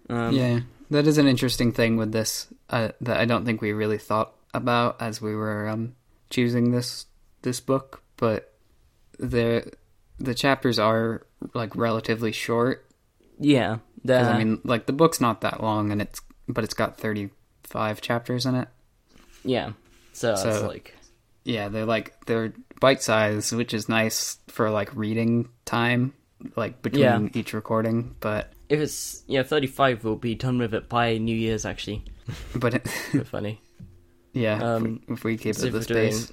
Um, yeah, that is an interesting thing with this uh, that I don't think we really thought about as we were um, choosing this this book, but the the chapters are like relatively short. Yeah, The, I mean, like the book's not that long, and it's but it's got thirty five chapters in it. yeah. So, it's like Yeah, they're like they're bite size, which is nice for like reading time, like between Yeah. each recording. But if it's yeah, thirty five, we'll be done with it by New Year's. Actually, but (laughs) it, funny. Yeah, Um, if, we, if we keep if this pace,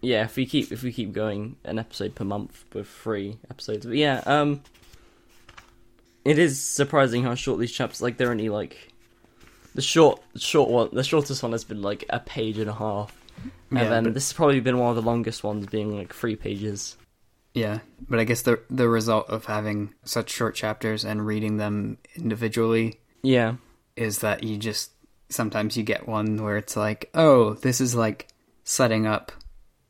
Yeah, if we keep if we keep going an episode per month with three episodes, but yeah, um, it is surprising how short these chapters like they're only like the short short one the shortest one has been like a page and a half, and Yeah, then but- this has probably been one of the longest ones, being like three pages. yeah. But I guess the the result of having such short chapters and reading them individually Yeah, is that you just sometimes you get one where it's like, oh, this is like setting up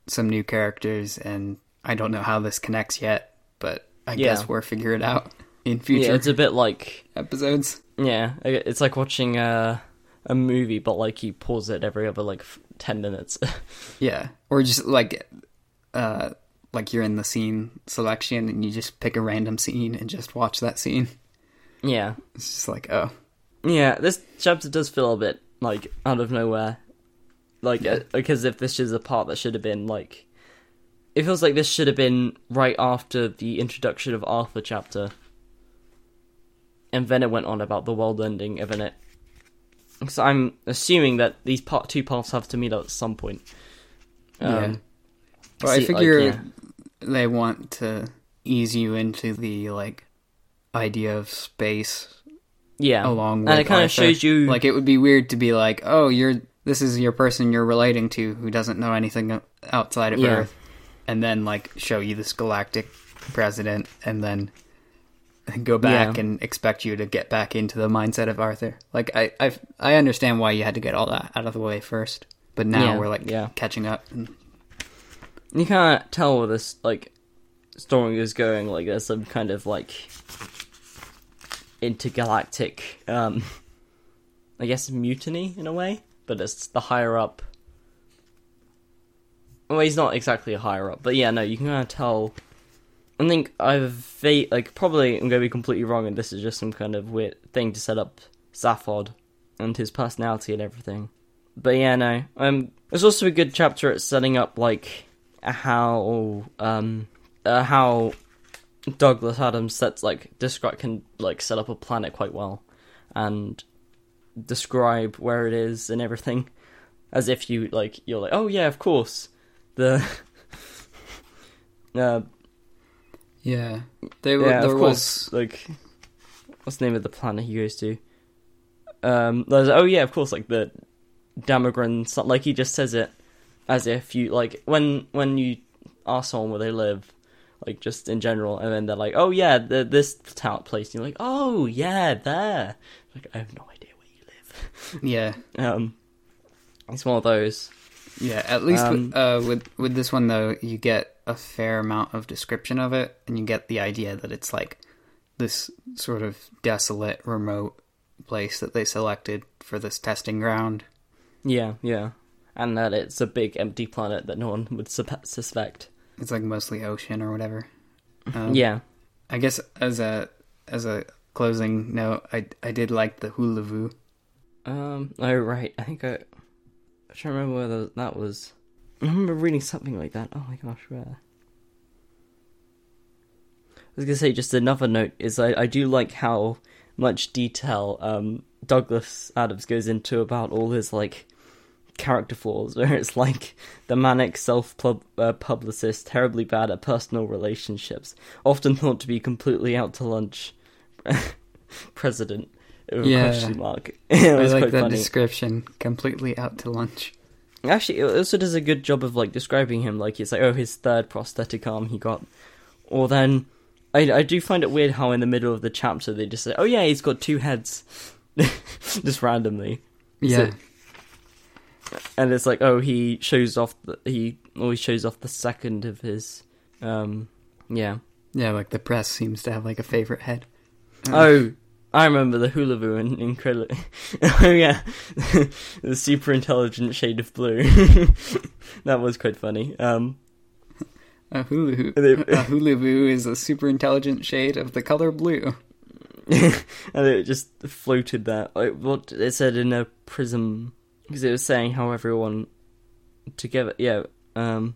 some new characters, and I don't know how this connects yet, but I Yeah. guess we'll figure it out (laughs) in future yeah, it's a bit like episodes. yeah, it's like watching a a movie, but like you pause it every other like ten minutes. (laughs) Yeah, or just like, uh, like you're in the scene selection and you just pick a random scene and just watch that scene. yeah, It's just like, oh, Yeah, this chapter does feel a bit like out of nowhere. Like, Yeah. uh, because if this is a part that should have been like, it feels like this should have been right after the introduction of Arthur chapter, and then it went on about the world ending, then it. So I'm assuming that these part two parts have to meet up at some point. yeah. Um, Well, I see, like, figure yeah. they want to ease you into the like idea of space yeah, along with and it kind of shows you like it would be weird to be like, oh, you're this is your person you're relating to who doesn't know anything outside of Yeah. Earth, and then like show you this galactic president, and then go back Yeah. and expect you to get back into the mindset of Arthur. Like I I I understand why you had to get all that out of the way first, but now Yeah, we're like yeah. catching up. And, you can't tell where this like story is going. Like there's some kind of like intergalactic, um, I guess mutiny in a way, but it's the higher up. Well, he's not exactly a higher up, but yeah, no, you can kind of tell. I think I've like probably I'm to be completely wrong, and this is just some kind of weird thing to set up Zaphod and his personality and everything. But yeah, no. Um, there's also a good chapter at setting up like how um uh, how Douglas Adams sets like describe can like set up a planet quite well and describe where it is and everything as if you like you're like oh yeah of course the (laughs) uh yeah, they were. yeah there of was course like what's the name of the planet he goes to um there's oh yeah of course like the Damogran like he just says it as if you like when when you ask someone where they live like just in general and then they're like oh yeah the, this town place and you're like oh yeah there like I have no idea where you live (laughs) yeah. um it's one of those Yeah, at least Um, with, uh, with with this one though, you get a fair amount of description of it, and you get the idea that it's like this sort of desolate, remote place that they selected for this testing ground. Yeah, yeah. And that it's a big empty planet that no one would sup- suspect. It's like mostly ocean or whatever. Um, yeah. I guess as a as a closing note, I I did like the Hooloovoo. Um. Oh right. I think I. I trying to remember whether that was. I remember reading something like that. Oh my gosh, where? I was gonna say just another note is I I do like how much detail um Douglas Adams goes into about all his like character flaws, (laughs) where it's like the manic self uh, publicist, terribly bad at personal relationships, often thought to be completely out to lunch, (laughs) president. Yeah. question mark. (laughs) it I like that funny. description. Completely out to lunch. Actually, it also does a good job of like describing him. Like it's like, oh, his third prosthetic arm he got, or then I I do find it weird how in the middle of the chapter they just say, oh yeah, he's got two heads, just randomly, Yeah, and it's like, oh, he shows off the, he always shows off the second of his, um, yeah. yeah. Like the press seems to have like a favorite head. Oh, I remember the Hooloovoo in Incredible. (laughs) oh yeah, (laughs) the super intelligent shade of blue. (laughs) that was quite funny. Um, A hula hoo- a is a super intelligent shade of the color blue. and it just floated there. Like what it said in a prism, because it was saying how everyone together. Yeah. Um,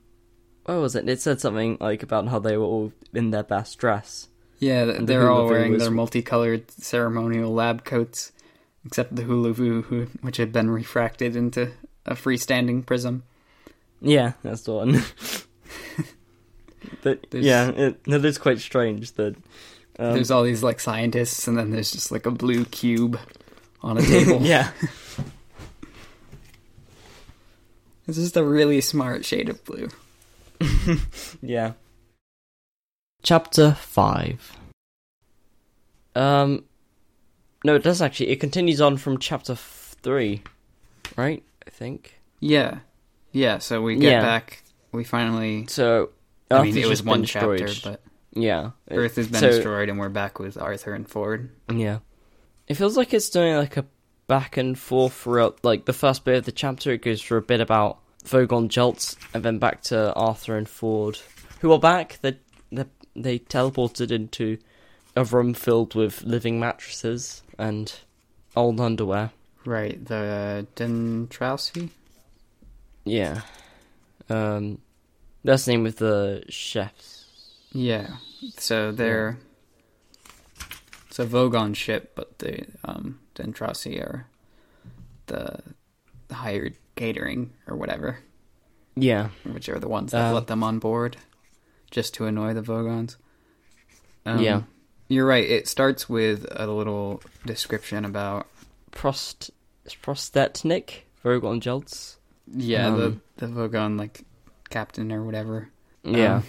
what was it? It said something like about how they were all in their best dress. Yeah, the they're all wearing was- their multicolored ceremonial lab coats, except the Hooloovoo, which had been refracted into a freestanding prism. Yeah, that's the one. (laughs) but There's- yeah, it, that is quite strange that. Um, there's all these like scientists, and then there's just like a blue cube on a table. (laughs) yeah. (laughs) it's just a really smart shade of blue. (laughs) Yeah. Chapter 5. Um No, it does actually. It continues on from chapter f- 3, right? I think. Yeah, yeah. So we get Yeah. back. We finally. So I mean, it was one chapter, destroyed. but yeah. it- Earth has been so- destroyed, and we're back with Arthur and Ford. Yeah. It feels like it's doing like a back and forth throughout like the first bit of the chapter it goes for a bit about Vogon Jeltz and then back to Arthur and Ford. Who are back. They they they teleported into a room filled with living mattresses and old underwear. Right, the Dentrassi? Yeah. Um that's the name of the chefs. Yeah. So they're it's a Vogon ship, but they um Dentrassi are the the hired catering or whatever, Yeah. which are the ones that Um, let them on board just to annoy the Vogons. Um, Yeah. You're right. It starts with a little description about Prost Prostetnic, Vogon Jeltz. yeah Um, the the Vogon like captain or whatever. Yeah. Um,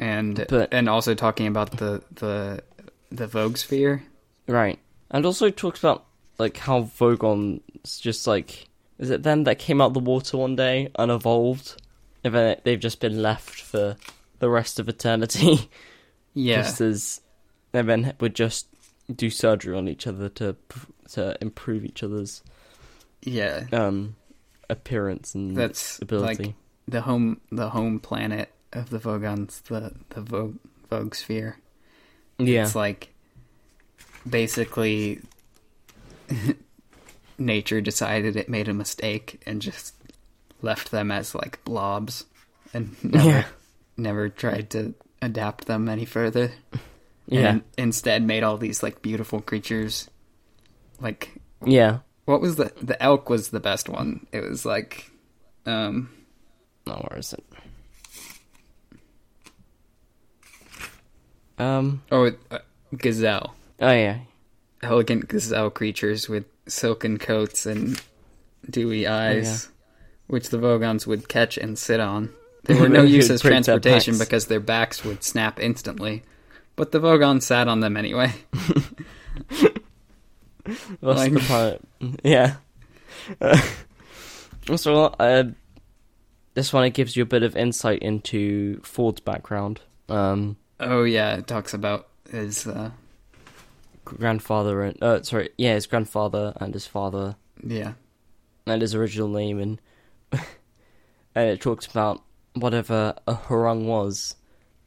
and But- and also talking about the the the Vogsphere. Right. And also talks about like how Vogon's just like is it them that came out the water one day unevolved? And then they've just been left for the rest of eternity. (laughs) Yeah, Just as and then would just do surgery on each other to to improve each other's yeah. um appearance and That's ability. like the home the home planet of the Vogons, the the Vogue Vogsphere. yeah. It's like basically (laughs) nature decided it made a mistake and just left them as like blobs and never Yeah. never tried to adapt them any further. Yeah. And instead made all these like beautiful creatures. Like yeah. what was the the elk was the best one. It was like um No, where is it? Um oh uh, gazelle. Oh yeah. Elegant gazelle creatures with silken coats and dewy eyes, which the Vogons would catch and sit on. They (laughs) were no use as transportation because their backs would snap instantly. But the Vogons sat on them anyway. (laughs) What's Like- the planet? (laughs) Yeah. Uh, also, uh, this one it gives you a bit of insight into Ford's background. Um, Oh yeah, it talks about his uh, grandfather and uh, sorry, yeah, his grandfather and his father yeah and his original name, and (laughs) and it talks about whatever a Hrung was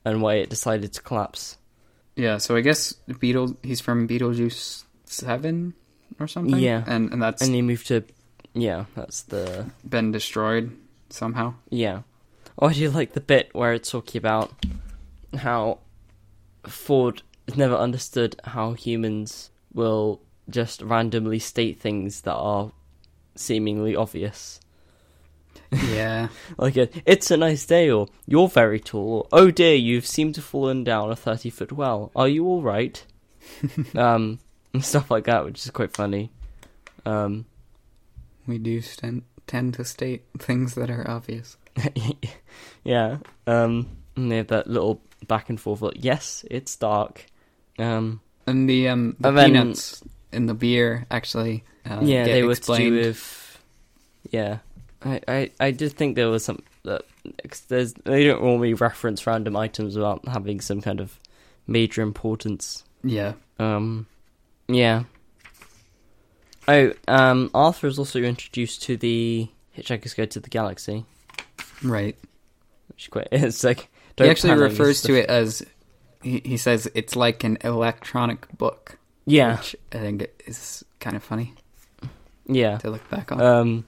and why it decided to collapse. yeah. So I guess Beetle he's from Betelgeuse Seven or something. Yeah. and and that's And he moved to, yeah, that's the been destroyed somehow. yeah. Oh, I do like the bit where it's talking about how Ford has never understood how humans will just randomly state things that are seemingly obvious. Yeah, (laughs) Like, a, it's a nice day, or you're very tall, or oh dear, you've seemed to have fallen down a 30 foot well. Are you alright? (laughs) um, and stuff like that, which is quite funny. Um, we do sten- tend to state things that are obvious. (laughs) yeah. Um, and they have that little back and forth, like, yes, it's dark. Um, And the um the then- peanuts in the beer actually uh, yeah, they were explained. to do with. Yeah, I, I, I did think there was some that 'cause there's they don't normally reference random items without having some kind of major importance. Yeah, Um, yeah. Oh, um, Arthur is also introduced to the Hitchhiker's Guide to the Galaxy, right. which is quite. (laughs) It's like he actually refers to it as he, he says it's like an electronic book, Yeah, which I think is kind of funny yeah. to look back on. Um,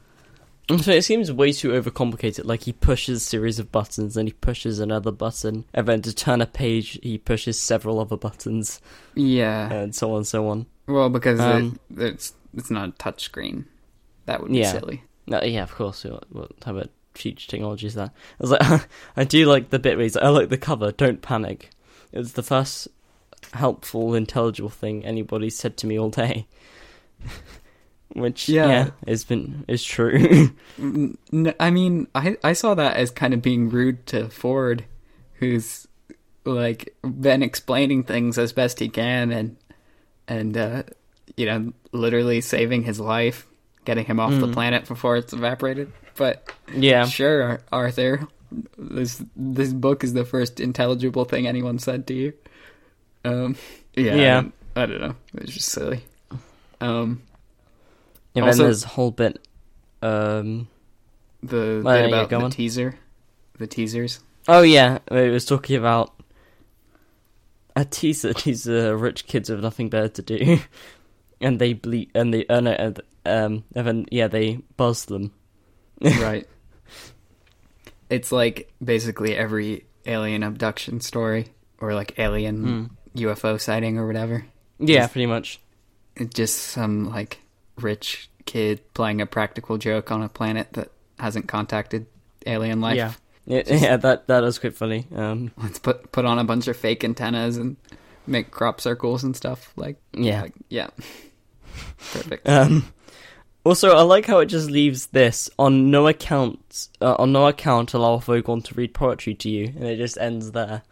so it seems way too overcomplicated. Like he pushes a series of buttons, then he pushes another button, and then to turn a page, he pushes several other buttons, yeah, and so on and so on. well, because um, it, it's it's not a touch screen. That would be Yeah. silly. No, yeah, of course. We'll, we'll have a future technology is that. I was like, (laughs) I do like the bit where he's like, I like the cover. Don't panic. It was the first helpful, intelligible thing anybody said to me all day. (laughs) Which, Yeah. yeah, has been is true. (laughs) N- I mean, I I saw that as kind of being rude to Ford, who's like been explaining things as best he can and and uh, you know literally saving his life, getting him off the Mm. planet before it's evaporated. But yeah, sure, Arthur, this this book is the first intelligible thing anyone said to you. Um, yeah, Yeah. I don't, I don't know. It's just silly. Um, and Also- then there's a whole bit. Um, the Well, bit yeah, about go the on. teaser, the teasers. oh yeah, it was talking about a teaser. (laughs) These are rich kids have nothing better to do, (laughs) and they bleed and they uh, no, um, and then yeah, they buzz them. (laughs) right. It's like basically every alien abduction story or like alien Mm. UFO sighting or whatever. Yeah, Just- pretty much. It's just some like rich kid playing a practical joke on a planet that hasn't contacted alien life. Yeah, yeah, yeah. That that was quite funny. Um, Let's put put on a bunch of fake antennas and make crop circles and stuff. Like yeah. like yeah. (laughs) Perfect. Um, also, I like how it just leaves this on no account. Uh, on no account, allow Vogon to read poetry to you, and it just ends there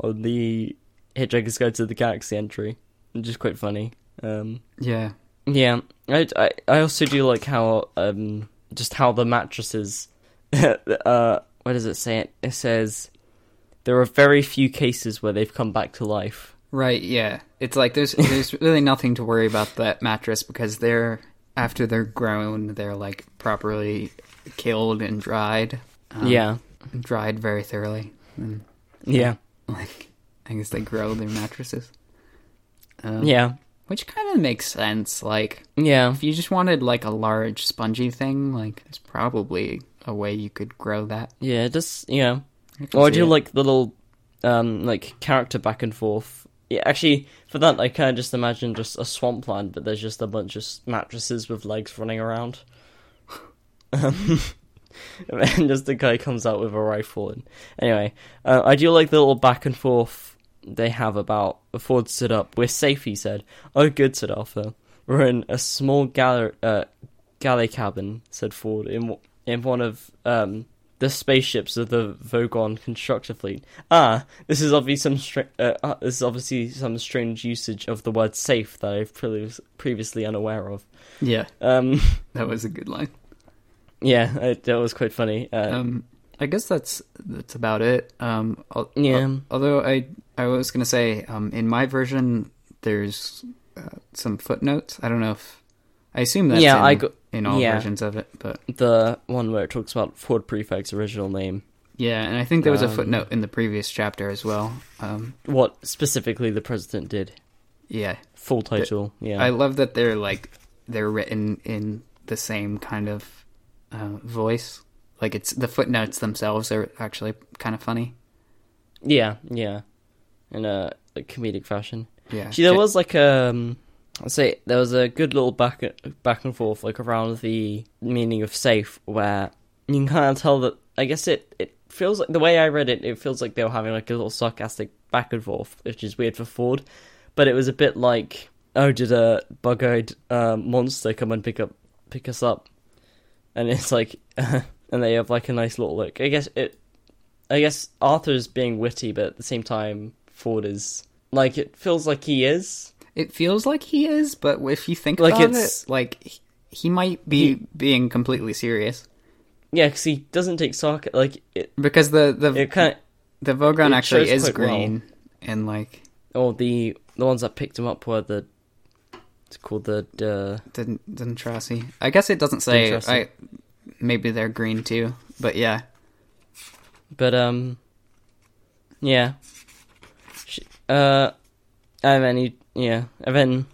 on the Hitchhiker's Guide to the Galaxy entry, which is quite funny. Um, yeah. yeah, I, I, I also do like how um just how the mattresses. (laughs) uh, what does it say? It says there are very few cases where they've come back to life. Right, yeah. It's like there's there's (laughs) really nothing to worry about that mattress because they're after they're grown, they're like properly killed and dried. Um, yeah, dried very thoroughly. And yeah, like I guess they grow their mattresses. Um, yeah, which kind of makes sense. Like yeah. if you just wanted like a large spongy thing, like there's probably a way you could grow that. Yeah, just yeah. Or do it. like the little um like character back and forth. Yeah, actually for that I kinda just imagine just a swampland, but there's just a bunch of mattresses with legs running around. Um, (laughs) and just the guy comes out with a rifle and anyway. Uh, I do like the little back and forth they have about Ford stood up. We're safe, he said. Oh good, said Arthur. We're in a small galley uh galley cabin, said Ford, in in one of um the spaceships of the Vogon constructor fleet. Ah, this is obviously some uh, uh, this is obviously some strange usage of the word "safe" that I've previous- previously unaware of. yeah, Um, (laughs) that was a good line. yeah, it, that was quite funny. Uh, Um, I guess that's that's about it. Um, al- Yeah. al- although I I was gonna say um, in my version there's uh, some footnotes. I don't know if I assume that's Yeah, in, I got- in all yeah. versions of it, but The one where it talks about Ford Prefect's original name. yeah, and I think there was a Um, footnote in the previous chapter as well. Um, What specifically the president did. yeah, Full title. Yeah. I love that they're like they're written in the same kind of uh, voice. Like it's the footnotes themselves are actually kind of funny. yeah. Yeah. In a, comedic fashion. Yeah, See, there was like um, I'd say there was a good little back back and forth like around the meaning of safe, where you can kind of tell that. I guess it it feels like the way I read it, it feels like they were having like a little sarcastic back and forth, which is weird for Ford, but it was a bit like, oh, did a bug-eyed uh, monster come and pick up pick us up? And it's like, (laughs) and they have like a nice little look. I guess it. I guess Arthur's being witty, but at the same time, Ford is like it feels like he is. It feels like he is, but if you think Like, about it's- it, like he- might be He- being completely serious Yeah, because he doesn't take sarc like it. because the the It kind of the Vogon actually is quite well. green and like or the the ones that picked him up were the it's called the uh, didn't didn't I guess it doesn't say. I maybe they're green too, but yeah, but um yeah uh and then he yeah and then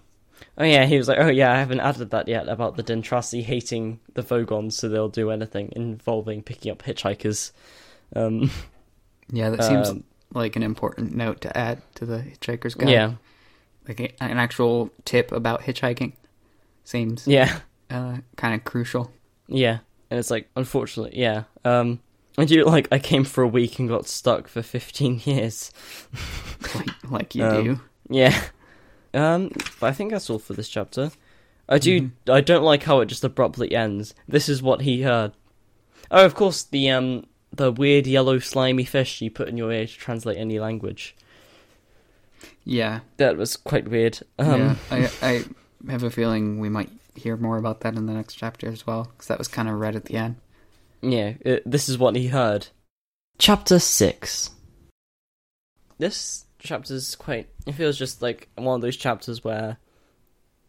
oh yeah he was like oh yeah I haven't added that yet about the Dentrassi hating the Vogons so they'll do anything involving picking up hitchhikers um yeah, that seems Um, like an important note to add to the Hitchhiker's Guide. yeah like a, an actual tip about hitchhiking seems yeah uh, kind of crucial. Yeah, and it's like unfortunately, yeah. Um, I do like I came for a week and got stuck for fifteen years. (laughs) like, like you Um, do. Yeah. Um, but I think that's all for this chapter. I do. I don't like how it just abruptly ends. This is what he heard. Oh, of course, the um, the weird yellow slimy fish you put in your ear to translate any language. Yeah, That was quite weird. Um, yeah. I I have a feeling we might hear more about that in the next chapter as well, because that was kind of right at the end. Yeah, it, this is what he heard. Chapter 6. This chapter's quite. It feels just like one of those chapters where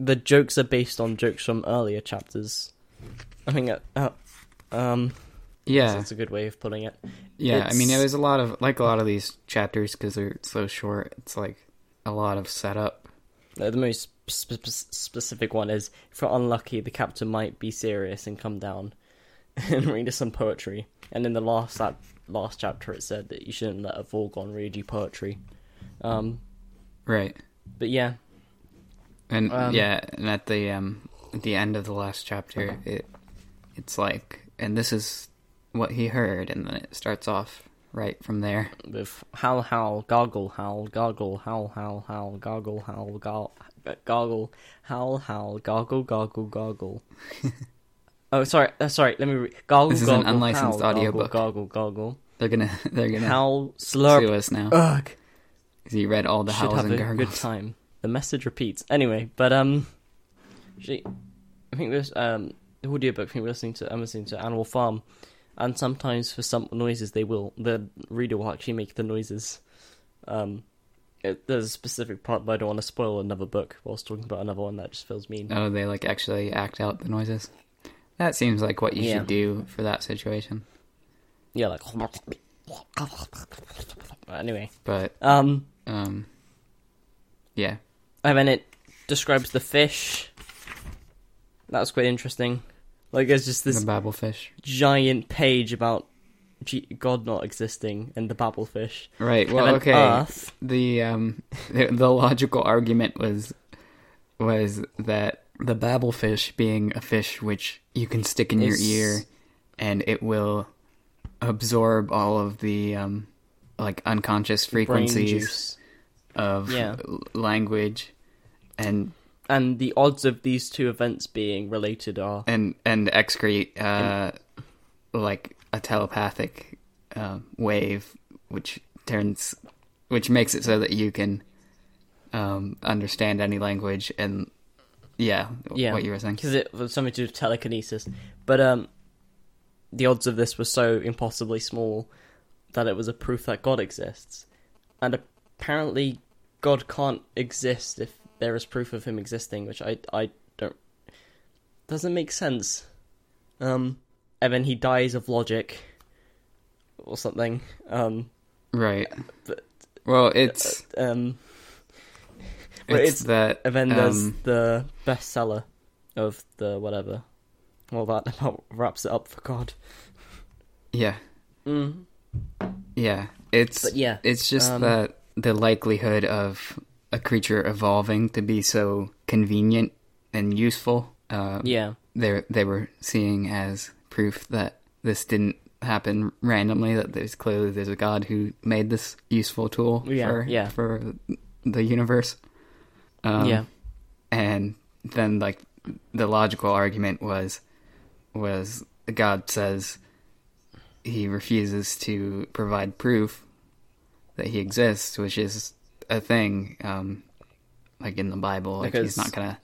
the jokes are based on jokes from earlier chapters. I think that. Uh, um, Yeah, that's a good way of putting it. Yeah, I mean, it was a lot of like a lot of these chapters because they're so short. It's like a lot of setup. The most sp- sp- specific one is if you're unlucky, the captain might be serious and come down (laughs) and read us some poetry. And in the last that last chapter, it said that you shouldn't let a Vogon read you poetry. Um, Right, but yeah, and Um, yeah, and at the um at the end of the last chapter, it it's like, and this is what he heard, and then it starts off right from there. with howl howl goggle howl goggle howl howl howl goggle howl goggle goggle howl howl goggle goggle goggle. (laughs) oh, sorry, uh, sorry. Let me read. Goggle This is an goggle unlicensed howl, audiobook. Goggle goggle They're gonna (laughs) they're gonna Howl sue slurp. us now Ugh. Because you read all the Should howls have and a good time. The message repeats. Anyway, but um, she, I think this um the audiobook. I think we're listening to. I'm listening to Animal Farm, and sometimes for some noises they will the reader will actually make the noises. Um, it, there's a specific part, but I don't want to spoil another book whilst talking about another one. That just feels mean. Oh, they like actually act out the noises. That seems like what you Yeah. should do for that situation. Yeah, like. (laughs) Anyway, But um, um, yeah, and then it describes the fish. That's quite interesting. Like, there's just this the babblefish. giant page about G- God not existing and the babblefish. Right. Well, okay. Earth. the um (laughs) the, the logical argument was was that the babblefish being a fish which you can stick in your ear and it will absorb all of the um like unconscious frequencies. Of Yeah. language and And the odds of these two events being related are and and excrete uh like a telepathic uh, wave which turns which makes it so that you can um understand any language and yeah, Yeah. what you were saying because it was something to do with telekinesis. But um, the odds of this were so impossibly small that it was a proof that God exists. And apparently, God can't exist if there is proof of him existing, which I I don't doesn't make sense. Um, and then he dies of logic or something. Um, Right. But- well, it's um, but it's, it's- that and then there's um, the bestseller of the whatever. Well, that (laughs) about wraps it up for God. yeah Mm. yeah it's But yeah, it's just um, that the likelihood of a creature evolving to be so convenient and useful. Uh, yeah, they they were seeing as proof that this didn't happen randomly. That there's clearly there's a god who made this useful tool Yeah, for yeah. for the universe. Um, yeah, and then like the logical argument was was God says he refuses to provide proof that he exists, which is a thing, um, like in the Bible. Like he's not gonna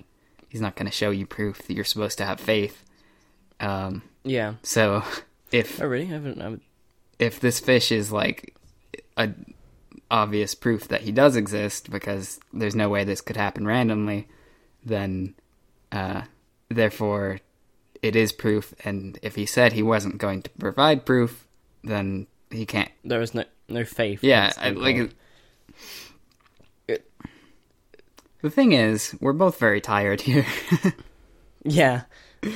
he's not gonna show you proof that you're supposed to have faith. Um, yeah. so if Oh, really? Haven't. I haven't if this fish is like a obvious proof that he does exist because there's no way this could happen randomly then uh therefore it is proof and if he said he wasn't going to provide proof then he can't there is no no faith. yeah I, like God. the thing is we're both very tired here (laughs) Yeah,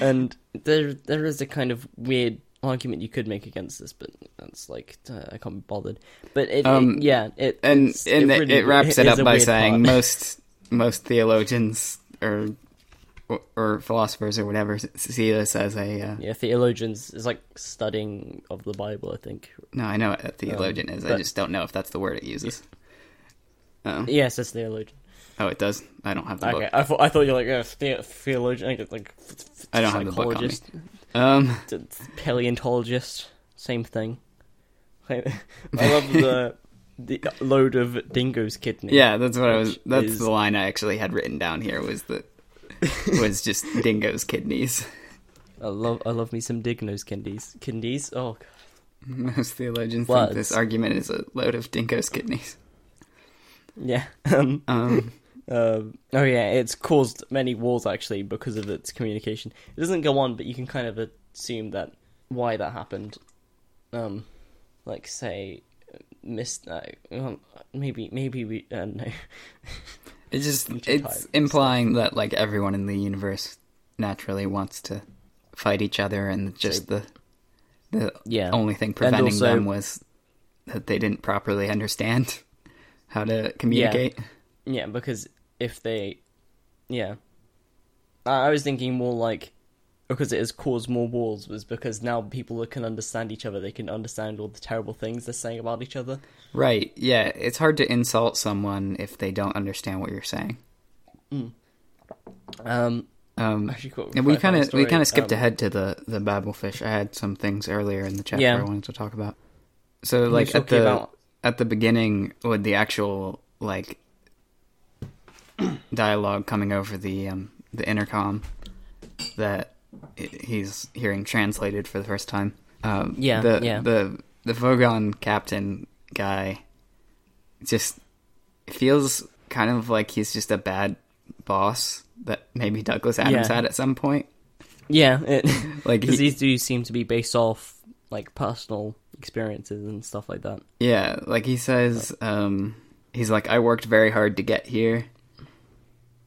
and there there is a kind of weird argument you could make against this, but that's like uh, I can't be bothered. But it, Um, it yeah, it and and it, really it wraps it up by saying part. most most theologians or or philosophers or whatever see this as a uh, yeah, theologians is like studying of the Bible. I think No, I know what a theologian is. I just don't know if that's the word it uses. Oh, yes, it's theologian. oh, it does. I don't have the Okay, book. I thought I thought you were like a the- theologian, I like I don't have the book on me. Um, (laughs) paleontologist, same thing. (laughs) I love (laughs) the the load of dingo's kidney. yeah, that's what I was. That's is- the line I actually had written down here. Was that was just dingo's kidneys. I love I love me some dingo's kidneys. Kidneys. Oh, God. Most theologians Well, think this argument is a load of dingo's kidneys. yeah. Um, Um, (laughs) Um, oh yeah, it's caused many wars actually because of its communication. It doesn't go on, but you can kind of assume that why that happened. Um, like say, missed. Uh, maybe maybe we uh, no. (laughs) it's just it's implying that like everyone in the universe naturally wants to fight each other, and just the the Yeah. only thing preventing also- them was that they didn't properly understand (laughs) how to communicate. Yeah, because if they, yeah, I was thinking more like because it has caused more wars was because now people can understand each other. They can understand all the terrible things they're saying about each other. Right. Yeah, it's hard to insult someone if they don't understand what you're saying. Um, Um, actually, and we quite a funny kind of we kind of skipped Um, ahead to the the babblefish. I had some things earlier in the chapter Yeah. I wanted to talk about. So you like at the about- at the beginning with the actual like (clears throat) dialogue coming over the um the intercom that he's hearing translated for the first time. Um, Yeah, the yeah. the the Vogon captain guy just feels kind of like he's just a bad boss that maybe Douglas Adams Yeah. had at some point. yeah, (laughs) it, Like he, these do seem to be based off like personal experiences and stuff like that. yeah, like he says, um, he's like, I worked very hard to get here.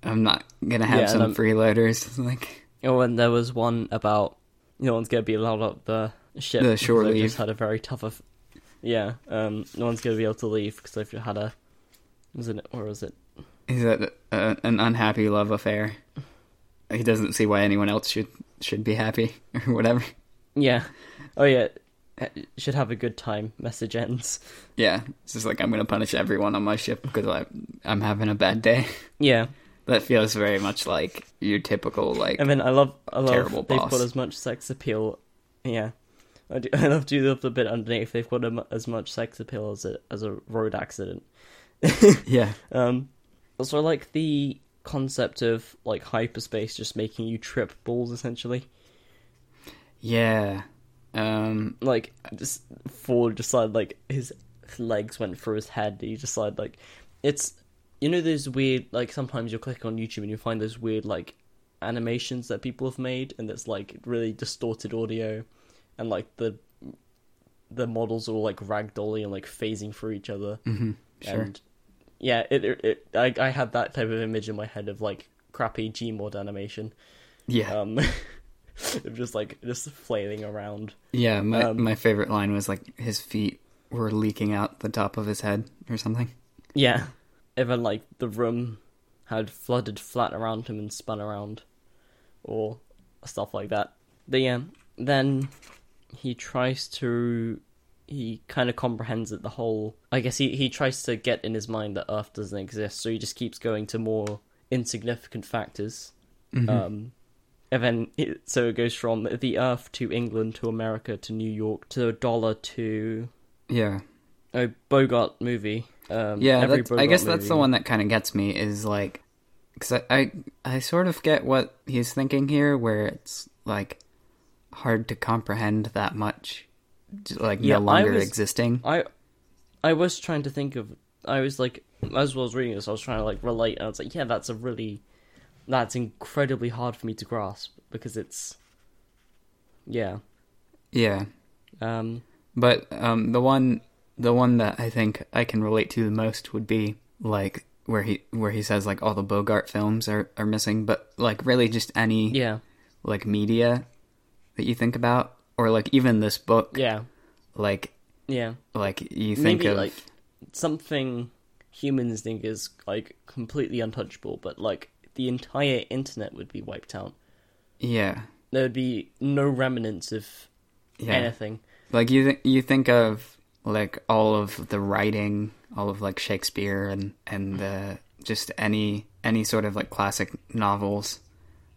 I'm not gonna have Yeah, some freeloaders. (laughs) Like, Oh, and there was one about no one's going to be allowed up the ship. The shore leave. Just had a very tough. Of, yeah, um, no one's going to be able to leave because they've had a. Was it or was it? he's uh, an unhappy love affair. He doesn't see why anyone else should should be happy (laughs) or whatever. Yeah. Oh yeah. Uh, Should have a good time. Message ends. Yeah, it's just like I'm gonna punish everyone on my ship because I I'm having a bad day. Yeah, That feels very much like your typical like and then I love I love Terrible they've boss. got as much sex appeal. Yeah, I do. (laughs) I love to love the bit underneath. They've got a as much sex appeal as a as a road accident. (laughs) yeah Um, also I like the concept of like hyperspace just making you trip balls essentially. yeah. Um, like just Ford decided like his legs went through his head. He decided like it's you know those weird like sometimes you'll click on YouTube and you'll find those weird like animations that people have made and it's like really distorted audio and like the the models are all like ragdolly and like phasing through each other. hmm sure. And yeah, it, it, it I I had that type of image in my head of like crappy Gmod animation. yeah. Um (laughs) of just like just flailing around. yeah. My um, my favorite line was like his feet were leaking out the top of his head or something. Yeah. Even like the room had flooded flat around him and spun around. Or stuff like that. But yeah, then he tries to he kind of comprehends that the whole I guess he, he tries to get in his mind that Earth doesn't exist, so he just keeps going to more insignificant factors. Mhm. Um, and then it, so it goes from the Earth to England to America to New York to a dollar to yeah. a Bogart movie. Um, Yeah, I guess that's the one that kind of gets me is like, because I, I I sort of get what he's thinking here, where it's like hard to comprehend that much, like Yeah, no longer was- existing. I I was trying to think of I was like as well as reading this I was trying to like relate and I was like yeah that's a really that's incredibly hard for me to grasp because it's yeah. Yeah, um but um, the one the one that I think I can relate to the most would be like where he where he says like all the Bogart films are are missing, but like really just any yeah. like media that you think about, or like even this book, yeah. Like yeah. like you think maybe of like something humans think is like completely untouchable but like the entire internet would be wiped out. Yeah. There would be no remnants of yeah. anything. Like you th- you think of like all of the writing all of like shakespeare and and uh, just any any sort of like classic novels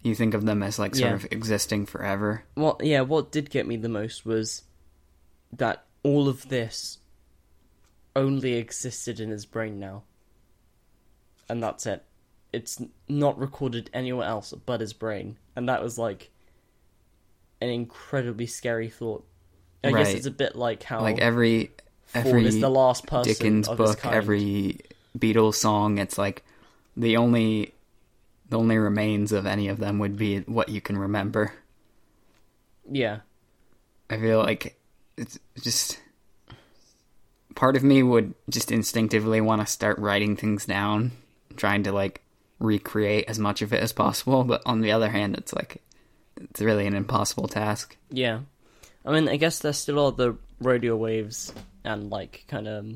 you think of them as like sort Yeah. of existing forever Well, yeah, what did get me the most was that all of this only existed in his brain now. And that's it. It's not recorded anywhere else but his brain. And that was like an incredibly scary thought. I guess it's a bit like how like every Ford every is the last person dickens book kind. every beatles song it's like the only the only remains of any of them would be what you can remember Yeah. I feel like it's just part of me would just instinctively want to start writing things down, trying to like recreate as much of it as possible. But on the other hand, it's like it's really an impossible task. Yeah. I mean, I guess there still are the radio waves and like kind of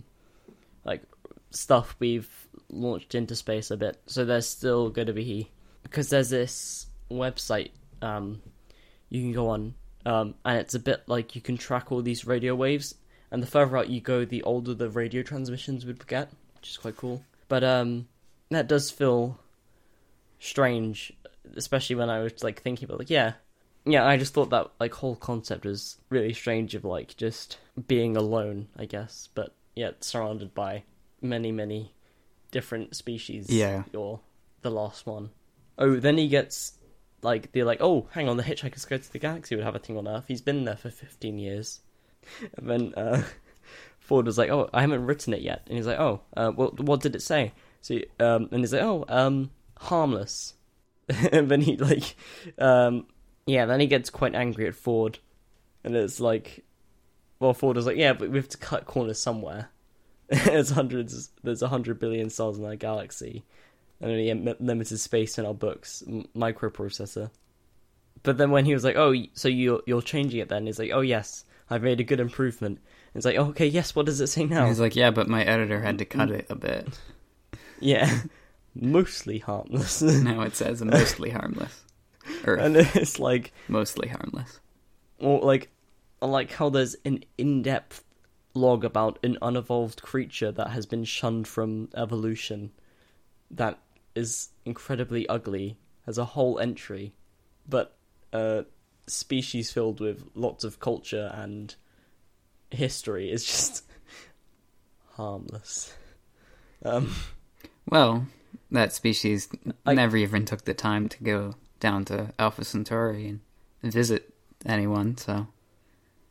like stuff we've launched into space a bit. So there's still going to be because there's this website um you can go on um and it's a bit like you can track all these radio waves and the further out you go the older the radio transmissions would get, which is quite cool. But um that does feel strange especially when I was like thinking about like yeah yeah, I just thought that like whole concept was really strange of like just being alone, I guess, but yet surrounded by many, many different species. Yeah. Or the last one. Oh, then he gets like they're like, oh, hang on, the Hitchhiker's Guide to the Galaxy would have a thing on Earth. He's been there for fifteen years, (laughs) and then uh, (laughs) Ford was like, oh, I haven't written it yet, and he's like, oh, uh, what what did it say? So um, and he's like, oh, um, harmless, (laughs) and then he like, um, yeah, then he gets quite angry at Ford, and it's like, well, Ford is like, yeah, but we have to cut corners somewhere. (laughs) there's hundreds, there's a hundred billion stars in our galaxy, and only m- limited space in our books, m- microprocessor. But then when he was like, oh, so you're you're changing it then? He's like, oh yes, I've made a good improvement. And it's like, oh, okay, yes. What does it say now? And he's like, yeah, but my editor had to cut it a bit. (laughs) yeah, (laughs) mostly harmless. Now it says mostly harmless, or and (laughs) it's like, mostly harmless. or like, I like how there's an in-depth log about an unevolved creature that has been shunned from evolution, that is incredibly ugly. Has a whole entry, but a species filled with lots of culture and history is just (laughs) harmless. Um, Well, that species I- never even took the time to go down to Alpha Centauri and visit anyone. So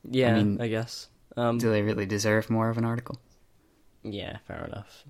Yeah, I, mean- I guess. Um, Do they really deserve more of an article? yeah, fair enough.